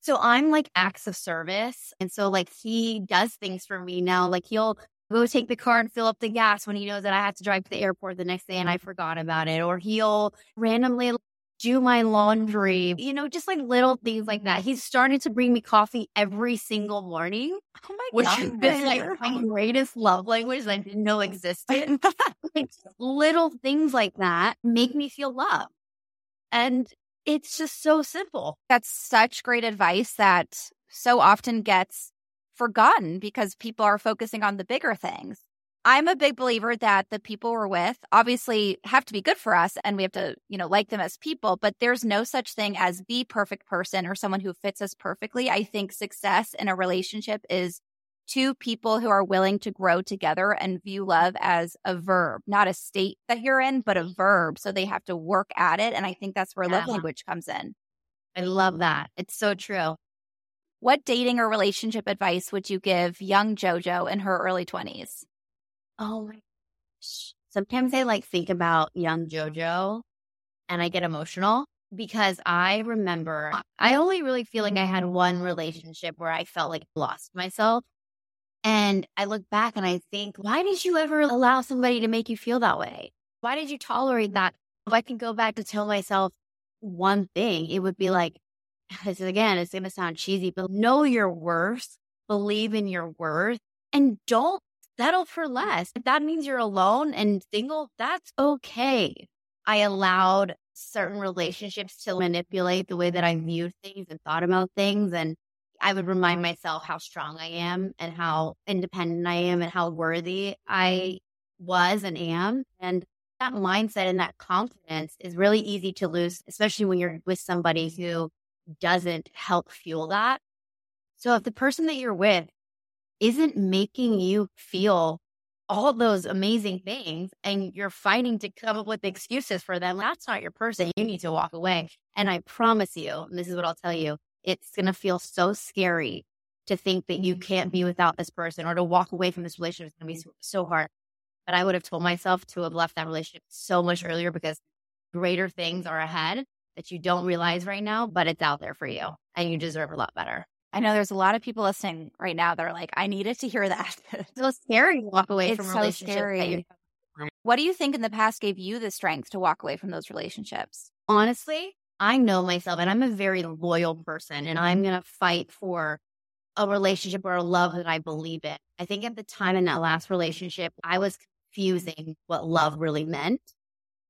So I'm like acts of service. And so like he does things for me now. Like he'll go take the car and fill up the gas when he knows that I have to drive to the airport the next day and I mm-hmm. forgot about it. Or he'll randomly do my laundry, you know, just like little things like that. He's started to bring me coffee every single morning. Oh my God. which [laughs] god. is like my greatest love language that I didn't know existed. [laughs] like little things like that make me feel loved. And it's just so simple. That's such great advice that so often gets forgotten because people are focusing on the bigger things. I'm a big believer that the people we're with obviously have to be good for us and we have to, you know, like them as people, but there's no such thing as the perfect person or someone who fits us perfectly. I think success in a relationship is two people who are willing to grow together and view love as a verb, not a state that you're in, but a verb. So they have to work at it. And I think that's where love language comes in. I love that. It's so true. What dating or relationship advice would you give young JoJo in her early 20s? Oh my gosh. Sometimes I like think about young JoJo and I get emotional because I remember I only really feel like I had one relationship where I felt like lost myself. And I look back and I think, why did you ever allow somebody to make you feel that way? Why did you tolerate that? If I can go back to tell myself one thing, it would be like, [sighs] this is again, it's going to sound cheesy, but know your worth, believe in your worth, and don't settle for less. If that means you're alone and single, that's okay. I allowed certain relationships to manipulate the way that I viewed things and thought about things. And I would remind mm-hmm. myself how strong I am and how independent I am and how worthy I was and am. And that mindset and that confidence is really easy to lose, especially when you're with somebody who doesn't help fuel that. So if the person that you're with isn't making you feel all those amazing things and you're fighting to come up with excuses for them, that's not your person. You need to walk away. And I promise you, and this is what I'll tell you, it's going to feel so scary to think that you can't be mm-hmm. without this person or to walk away from this relationship is going to be mm-hmm. so, so hard. But I would have told myself to have left that relationship so much earlier because greater things are ahead that you don't realize right now, but it's out there for you and you deserve a lot better. I know there's a lot of people listening right now that are like, I needed to hear that. It's so scary to walk away It's from so relationships. scary. what do you think in the past gave you the strength to walk away from those relationships? honestly, I know myself and I'm a very loyal person and I'm going to fight for a relationship or a love that I believe in. I think at the time in that last relationship, I was confusing what love really meant.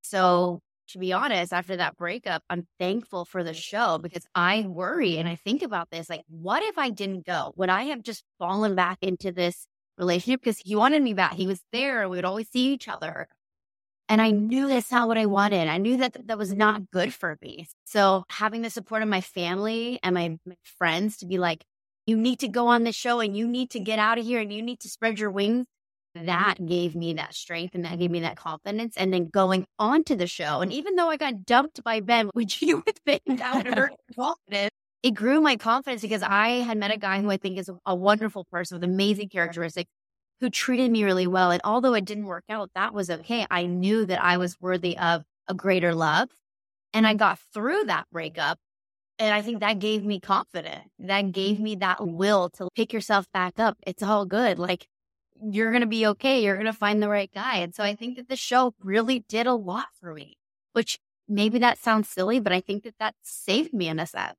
So, to be honest, after that breakup, I'm thankful for the show because I worry and I think about this like, what if I didn't go? Would I have just fallen back into this relationship? Because he wanted me back. He was there. We would always see each other. And I knew that's not what I wanted. I knew that that was not good for me. So having the support of my family and my, my friends to be like, you need to go on the show and you need to get out of here and you need to spread your wings. That gave me that strength and that gave me that confidence. And then going on to the show. And even though I got dumped by Ben, [laughs] which you would think that would hurt [laughs] your confidence, it grew my confidence because I had met a guy who I think is a wonderful person with amazing characteristics who treated me really well. And although it didn't work out, that was okay. I knew that I was worthy of a greater love. And I got through that breakup. And I think that gave me confidence. That gave me that will to pick yourself back up. It's all good. Like you're going to be okay. You're going to find the right guy. And so I think that the show really did a lot for me, which maybe that sounds silly, but I think that that saved me in a sense.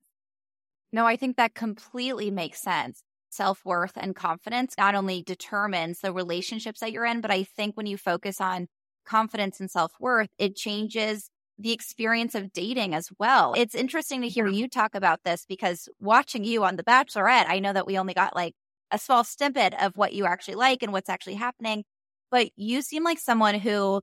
No, I think that completely makes sense. Self worth and confidence not only determines the relationships that you're in, but I think when you focus on confidence and self worth, it changes the experience of dating as well. It's interesting to hear you talk about this because watching you on The Bachelorette, I know that we only got like a small snippet of what you actually like and what's actually happening. but you seem like someone who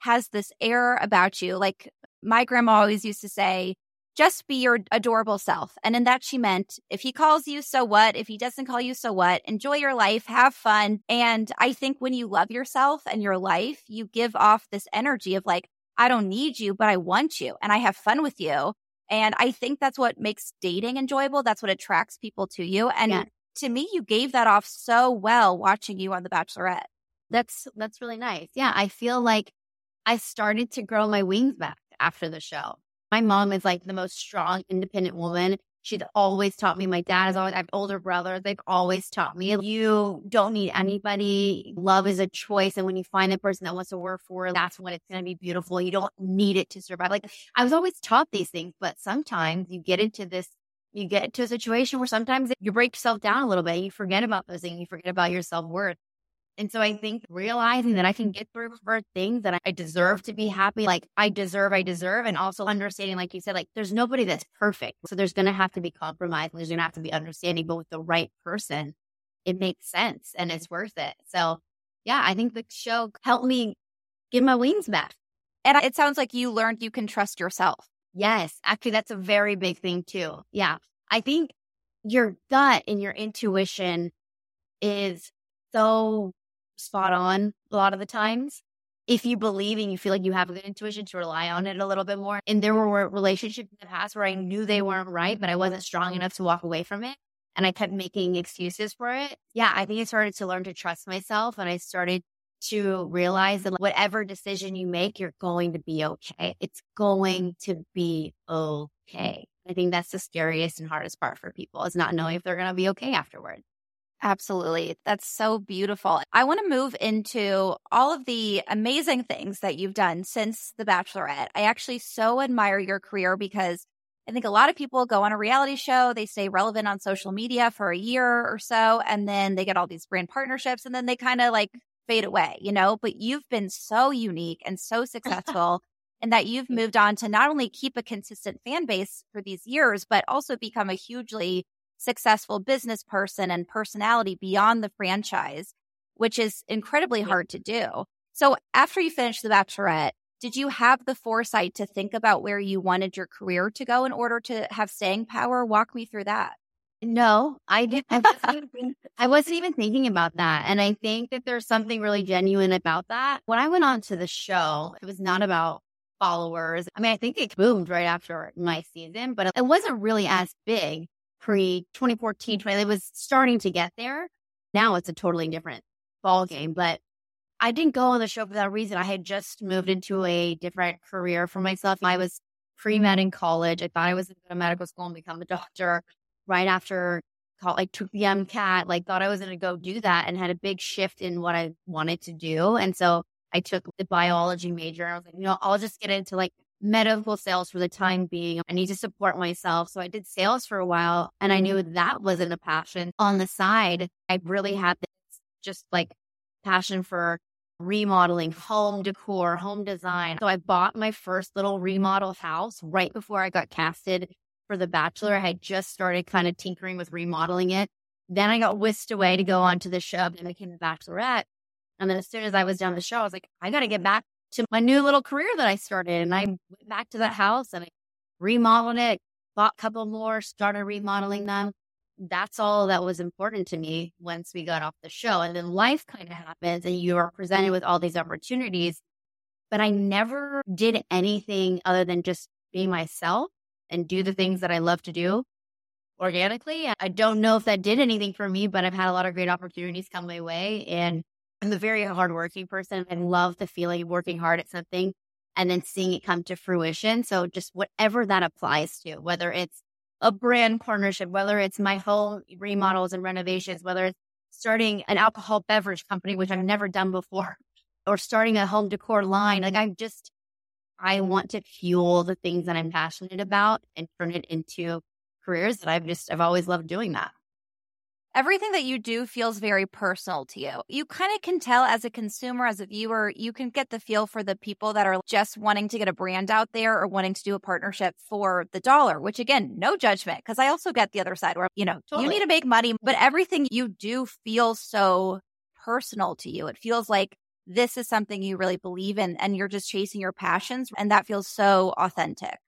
has this air about you. Like my grandma always used to say, just be your adorable self. And in that, she meant if he calls you, so what? If he doesn't call you, so what? Enjoy your life, have fun. And I think when you love yourself and your life, you give off this energy of like, I don't need you, but I want you and I have fun with you. And I think that's what makes dating enjoyable. That's what attracts people to you. And yeah. to me, you gave that off so well watching you on The Bachelorette. That's that's really nice. Yeah, I feel like I started to grow my wings back after the show. My mom is like the most strong, independent woman. She's always taught me. My dad is always, I have older brothers. They've always taught me you don't need anybody. Love is a choice. And when you find the person that wants to work for, that's when it's going to be beautiful. You don't need it to survive. Like I was always taught these things, but sometimes you get into this you get to a situation where sometimes you break yourself down a little bit. You forget about those things. You forget about your self worth. And so I think realizing that I can get through for things that I deserve to be happy, like I deserve, I deserve, and also understanding, like you said, like there's nobody that's perfect. So there's going to have to be compromise. And there's going to have to be understanding, but with the right person, it makes sense and it's worth it. So yeah, I think the show helped me get my wings back. And it sounds like you learned you can trust yourself. Yes. Actually, that's a very big thing too. Yeah. I think your gut and your intuition is so spot on a lot of the times. If you believe and you feel like you have a good intuition to rely on it a little bit more. And there were relationships in the past where I knew they weren't right, but I wasn't strong enough to walk away from it. And I kept making excuses for it. Yeah, I think I started to learn to trust myself and I started to realize that whatever decision you make, you're going to be okay. It's going to be okay. I think that's the scariest and hardest part for people is not knowing if they're going to be okay afterwards. Absolutely. That's so beautiful. I want to move into all of the amazing things that you've done since The Bachelorette. I actually so admire your career because I think a lot of people go on a reality show, they stay relevant on social media for a year or so, and then they get all these brand partnerships and then they kind of like fade away, you know? But you've been so unique and so [laughs] successful. and that you've moved on to not only keep a consistent fan base for these years, but also become a hugely successful business person and personality beyond the franchise, which is incredibly hard to do. So after you finished The Bachelorette, did you have the foresight to think about where you wanted your career to go in order to have staying power? Walk me through that. No, I didn't. I wasn't, [laughs] even, I wasn't even thinking about that. And I think that there's something really genuine about that. When I went on to the show, it was not about followers. I mean, I think it boomed right after my season, but it wasn't really as big pre 2014, 20, it was starting to get there. Now it's a totally different ball game, but I didn't go on the show for that reason. I had just moved into a different career for myself. I was pre med in college. I thought I was going to go to medical school and become a doctor right after college. Like took the MCAT, like thought I was going to go do that and had a big shift in what I wanted to do. And so I took the biology major. I was like, you know, I'll just get into like medical sales for the time being. I need to support myself. So I did sales for a while and I knew mm-hmm. that wasn't a passion. On the side, I really had this just like passion for remodeling, home decor, home design. So I bought my first little remodel house right before I got casted for The Bachelor. I had just started kind of tinkering with remodeling it. Then I got whisked away to go on to the show and I became The Bachelorette. And then as soon as I was done the show, I was like, I got to get back to my new little career that I started. And I mm-hmm. went back to that house and I remodeled it, bought a couple more, started remodeling them. That's all that was important to me once we got off the show. And then life kind of happens and you are presented with all these opportunities. But I never did anything other than just be myself and do the things that I love to do organically. I don't know if that did anything for me, but I've had a lot of great opportunities come my way. And I'm a very hardworking person. I love the feeling of working hard at something and then seeing it come to fruition. So just whatever that applies to, whether it's a brand partnership, whether it's my home remodels and renovations, whether it's starting an alcohol beverage company, which I've never done before, [laughs] or starting a home decor line. Like I'm just, I want to fuel the things that I'm passionate about and turn it into careers that I've just, I've always loved doing that everything that you do feels very personal to you. You kind of can tell as a consumer, as a viewer, you can get the feel for the people that are just wanting to get a brand out there or wanting to do a partnership for the dollar, which again, no judgment, because I also get the other side where, you know, totally. you need to make money, but everything you do feels so personal to you. It feels like this is something you really believe in and you're just chasing your passions. And that feels so authentic.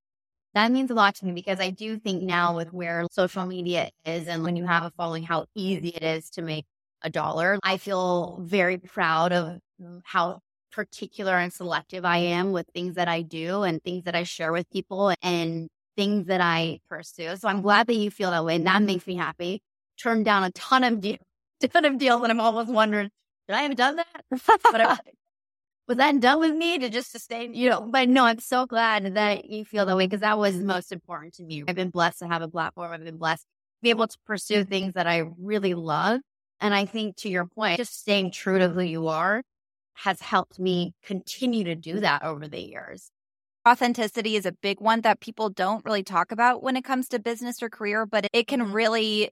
That means a lot to me because I do think now with where social media is and when you have a following, how easy it is to make a dollar. I feel very proud of how particular and selective I am with things that I do and things that I share with people and things that I pursue. So I'm glad that you feel that way. And that makes me happy. Turned down a ton of deals, [laughs] ton of deals, and I'm almost wondering, did I have done that? [laughs] but I, was that done with me to just sustain, you know? But no, I'm so glad that you feel that way because that was most important to me. I've been blessed to have a platform. I've been blessed to be able to pursue things that I really love. And I think to your point, just staying true to who you are has helped me continue to do that over the years. Authenticity is a big one that people don't really talk about when it comes to business or career, but it can really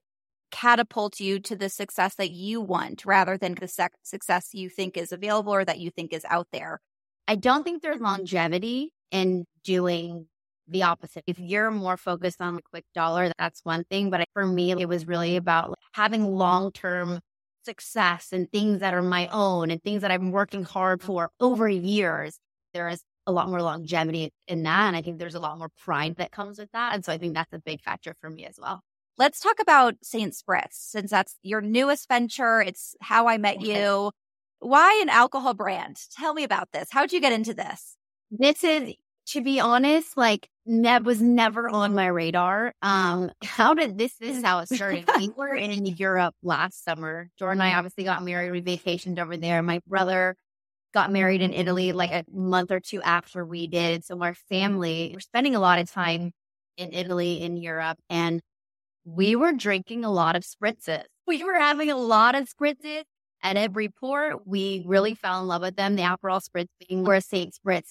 catapult you to the success that you want rather than the sec- success you think is available or that you think is out there. I don't think there's mm-hmm. longevity in doing the opposite. If you're more focused on the quick dollar, that's one thing. But for me, it was really about having long term success and things that are my own and things that I've been working hard mm-hmm. for over years. There is a lot more longevity in that. And I think there's a lot more pride that comes with that. And so I think that's a big factor for me as well. Let's talk about Saint Spritz since that's your newest venture. It's how I met you. Why an alcohol brand? Tell me about this. How'd you get into this? This is, to be honest, like that was never on my radar. Um, [laughs] how did this? This is how it started. we [laughs] were in Europe last summer. Jordan and I obviously got married. We vacationed over there. My brother got married in Italy like a month or two after we did. So our family, we're spending a lot of time in Italy, in Europe, and we were drinking a lot of spritzes. [laughs] We were having a lot of spritzes at every port. We really fell in love with them. The Aperol Spritz being where St. Spritz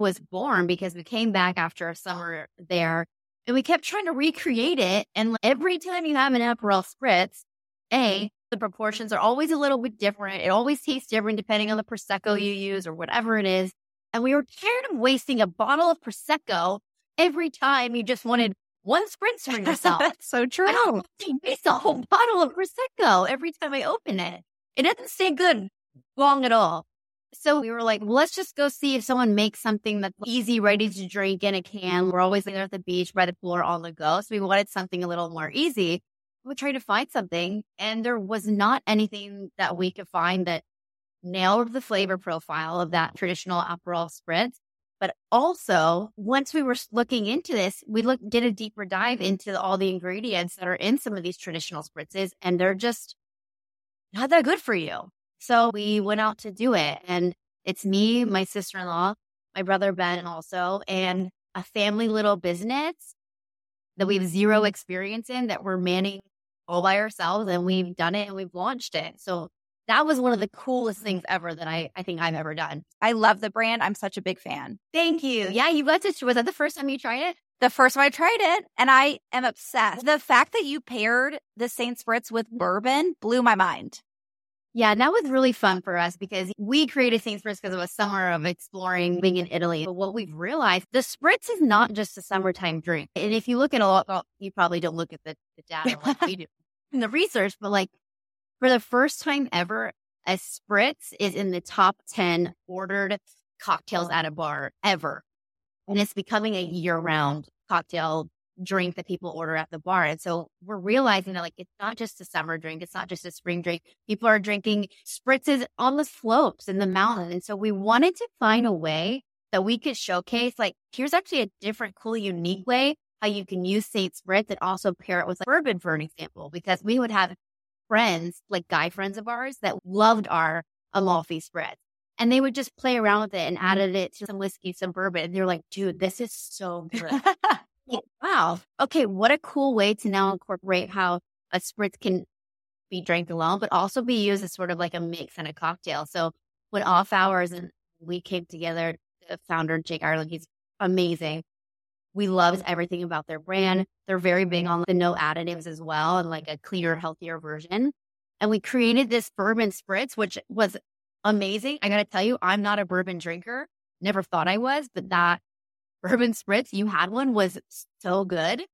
was born because we came back after a summer there and we kept trying to recreate it. And every time you have an Aperol Spritz, A, the proportions are always a little bit different. It always tastes different depending on the Prosecco you use or whatever it is. And we were tired of wasting a bottle of Prosecco every time you just wanted one spritz for [laughs] yourself. That's so true. I don't waste [laughs] a whole bottle of Prosecco every time I open it. It doesn't stay good long at all. So we were like, well, let's just go see if someone makes something that's easy, ready to drink in a can. We're always there at the beach, by the pool, or on the go. So we wanted something a little more easy. We tried to find something, and there was not anything that we could find that nailed the flavor profile of that traditional Aperol spritz. But also, once we were looking into this, we looked did a deeper dive into all the ingredients that are in some of these traditional spritzes, and they're just not that good for you. So we went out to do it, and it's me, my sister in law, my brother Ben, also, and a family little business that we have zero experience in that we're manning all by ourselves, and we've done it and we've launched it. So that was one of the coolest things ever that I, I think I've ever done. I love the brand. I'm such a big fan. Thank you. Yeah, you got to. Was that the first time you tried it? The first time I tried it, and I am obsessed. The fact that you paired the Saint Spritz with bourbon blew my mind. Yeah, that was really fun for us because we created Saint Spritz because it was summer of exploring being in Italy. But what we've realized, the Spritz is not just a summertime drink. And if you look at a lot, well, you probably don't look at the, the data like we do [laughs] in the research, but like for the first time ever, a spritz is in the top 10 ordered cocktails at a bar ever. And it's becoming a year round cocktail drink that people order at the bar. And so we're realizing that like it's not just a summer drink, it's not just a spring drink. People are drinking spritzes on the slopes in the mountain. And so we wanted to find a way that we could showcase like here's actually a different, cool, unique way how you can use Saint Spritz and also pair it with like bourbon, for an example, because we would have friends, like guy friends of ours, that loved our Amalfi Spritz. And they would just play around with it and added it to some whiskey, some bourbon. And they're like, dude, this is so good. [laughs] wow. Okay. What a cool way to now incorporate how a spritz can be drank alone, but also be used as sort of like a mix and a cocktail. So when off hours and we came together, the founder, Jake Ireland, he's amazing. We loved everything about their brand. They're very big on the no additives as well and like a cleaner, healthier version. And we created this bourbon spritz, which was amazing. I got to tell you, I'm not a bourbon drinker. Never thought I was, but that bourbon spritz, you had one, was so good.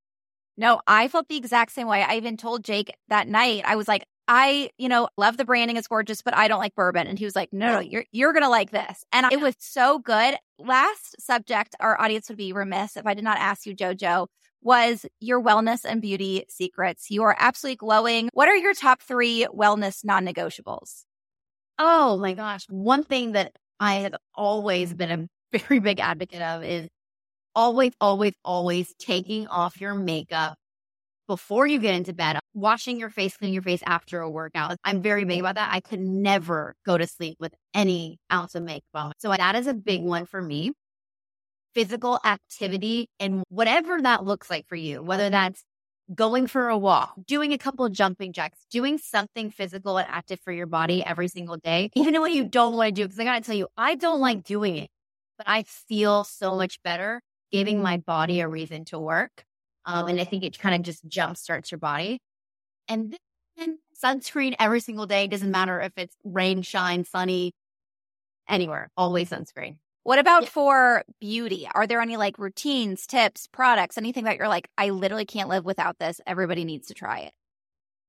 No, I felt the exact same way. I even told Jake that night, I was like, I, you know, love the branding. It's gorgeous, but I don't like bourbon. And he was like, no, no, you're, you're going to like this. And it was so good. Last subject, our audience would be remiss if I did not ask you, JoJo, was your wellness and beauty secrets. You are absolutely glowing. What are your top three wellness non negotiables? Oh my gosh. One thing that I have always been a [laughs] very big advocate of is always, always, always taking off your makeup before you get into bed, washing your face, cleaning your face after a workout. I'm very big mm-hmm. about that. I could never go to sleep with any ounce of makeup on. So that is a big one for me. Physical activity and whatever that looks like for you, whether that's going for a walk, doing a couple of jumping jacks, doing something physical and active for your body every single day, even when you don't want to do it. Because I got to tell you, I don't like doing it, but I feel so much better giving mm-hmm. my body a reason to work. Um, and I think it kind of just jump starts your body. And then sunscreen every single day. Doesn't matter if it's rain, shine, sunny, anywhere, always sunscreen. What about yeah. for beauty? Are there any like routines, tips, products, anything that you're like, I literally can't live without this? Everybody needs to try it.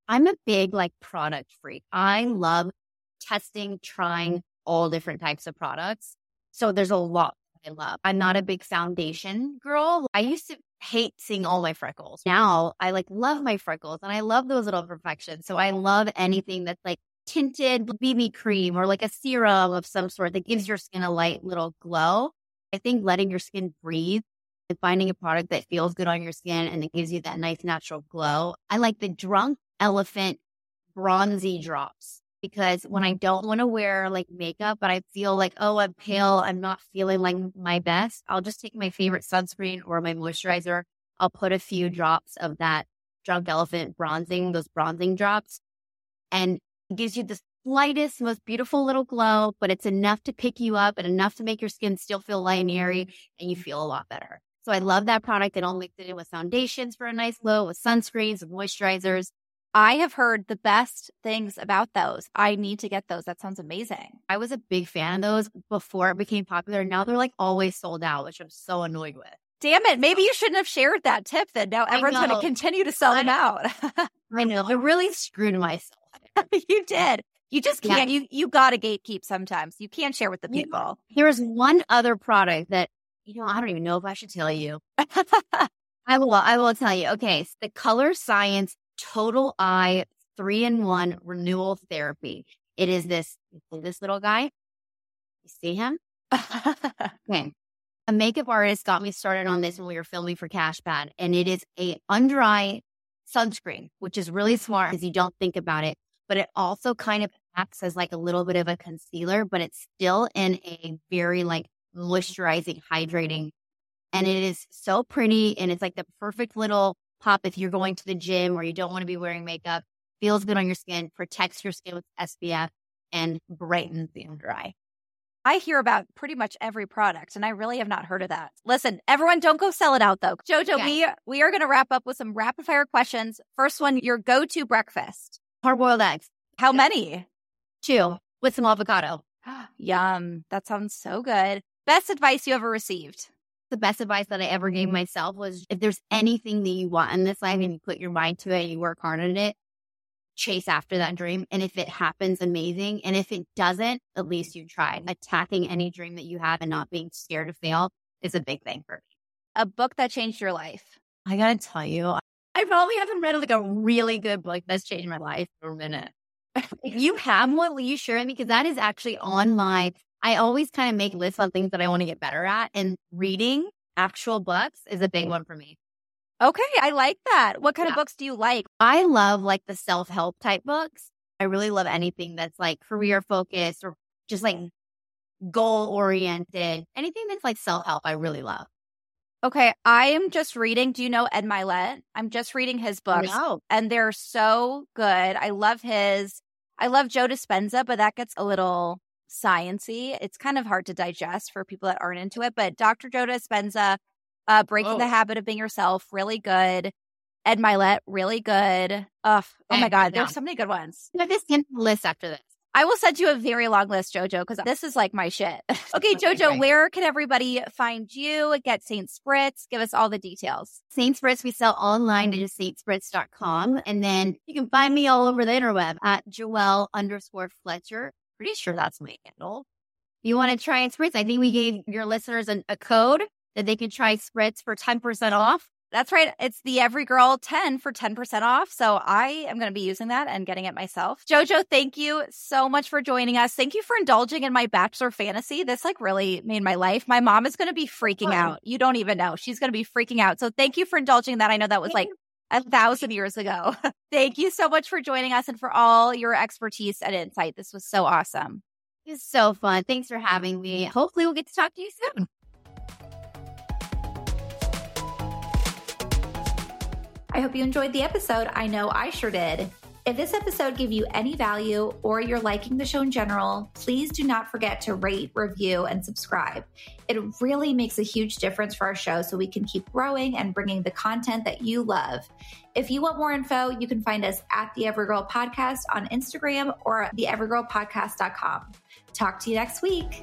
I'm a big like product freak. I love testing, trying all different types of products. So there's a lot I love. I'm not a big foundation girl. I used to hate seeing all my freckles. Now I like love my freckles and I love those little imperfections. So I love anything that's like tinted BB cream or like a serum of some sort that gives your skin a light little glow. I think letting your skin breathe and finding a product that feels good on your skin and that gives you that nice natural glow. I like the drunk elephant bronzy drops because when I don't want to wear like makeup, but I feel like, oh, I'm mm-hmm. pale, I'm not feeling like my best, I'll just take my favorite sunscreen or my moisturizer. I'll put a few drops of that drunk elephant bronzing, those bronzing drops, and it gives you the slightest, most beautiful little glow, but it's enough to pick you up and enough to make your skin still feel light and airy, and you mm-hmm. feel a lot better. So I love that product. And I'll mix it in with foundations for a nice glow, with sunscreens, with moisturizers. I have heard the best things about those. I need to get those. That sounds amazing. I was a big fan of those before it became popular. Now they're like always sold out, which I'm so annoyed with. Damn it. Maybe you shouldn't have shared that tip then. Now everyone's going to continue to sell I, them out. [laughs] I know. I really screwed myself. [laughs] you did. You just can't. Yeah. You you got to gatekeep sometimes. You can't share with the people. Here's one other product that, you know, I don't even know if I should tell you. [laughs] I will I will tell you. Okay. So the Colorescience Total Eye three in one renewal therapy. It is this this little guy. You see him? [laughs] okay. A makeup artist got me started on this when we were filming for Cash Pad, and it is a under eye sunscreen, which is really smart because you don't think about it. But it also kind of acts as like a little bit of a concealer, but it's still in a very like moisturizing, hydrating. And it is so pretty. And it's like the perfect little pop if you're going to the gym or you don't want to be wearing makeup. Feels good on your skin, protects your skin with SPF, and brightens the under eye. I hear about pretty much every product, and I really have not heard of that. Listen, everyone, don't go sell it out though. Jojo, okay. we we are going to wrap up with some rapid fire questions. First one, your go to breakfast: hard boiled eggs. How many? Two with some avocado. [gasps] Yum! That sounds so good. Best advice you ever received? The best advice that I ever gave mm-hmm. myself was if there's anything that you want in this life and you put your mind to it and you work hard at it, chase after that dream. And if it happens, amazing. And if it doesn't, at least you tried. Attacking any dream that you have and not being scared to fail is a big thing for me. A book that changed your life. I gotta tell you, I probably haven't read like a really good book that's changed my life for a minute. [laughs] if you have one, will you share with me? Because that is actually on my I always kind of make lists on things that I want to get better at, and reading actual books is a big one for me. Okay, I like that. What kind yeah. of books do you like? I love like the self help type books. I really love anything that's like career focused or just like goal oriented. Anything that's like self help, I really love. Okay, I am just reading. Do you know Ed Mylett? I'm just reading his books, no. and they're so good. I love his. I love Joe Dispenza, but that gets a little sciency. It's kind of hard to digest for people that aren't into it. But Dr. Joe Dispenza, uh, Breaking oh. the Habit of Being Yourself, really good. Ed Mylett, really good. Oh, oh my God, there's so many good ones. You have this list after this. I will send you a very long list, Jojo, because this is like my shit. [laughs] okay, Jojo, where can everybody find you? Get Saint Spritz. Give us all the details. Saint Spritz, we sell online at just saintspritz.com. And then you can find me all over the interweb at Joelle underscore Fletcher. Pretty sure that's my handle. You want to try and Spritz, I think we gave your listeners an, a code that they can try Spritz for 10% off. That's right. It's the Everygirl 10 for 10% off. So I am going to be using that and getting it myself. Jojo, thank you so much for joining us. Thank you for indulging in my bachelor fantasy. This like really made my life. My mom is going to be freaking out. You don't even know. She's going to be freaking out. So thank you for indulging that. I know that was like a thousand years ago. [laughs] thank you so much for joining us and for all your expertise and insight. This was so awesome. It's so fun. Thanks for having me. Hopefully we'll get to talk to you soon. I hope you enjoyed the episode. I know I sure did. If this episode gave you any value or you're liking the show in general, please do not forget to rate, review, and subscribe. It really makes a huge difference for our show so we can keep growing and bringing the content that you love. If you want more info, you can find us at the Everygirl Podcast on Instagram or theeverygirlpodcast.com. Talk to you next week.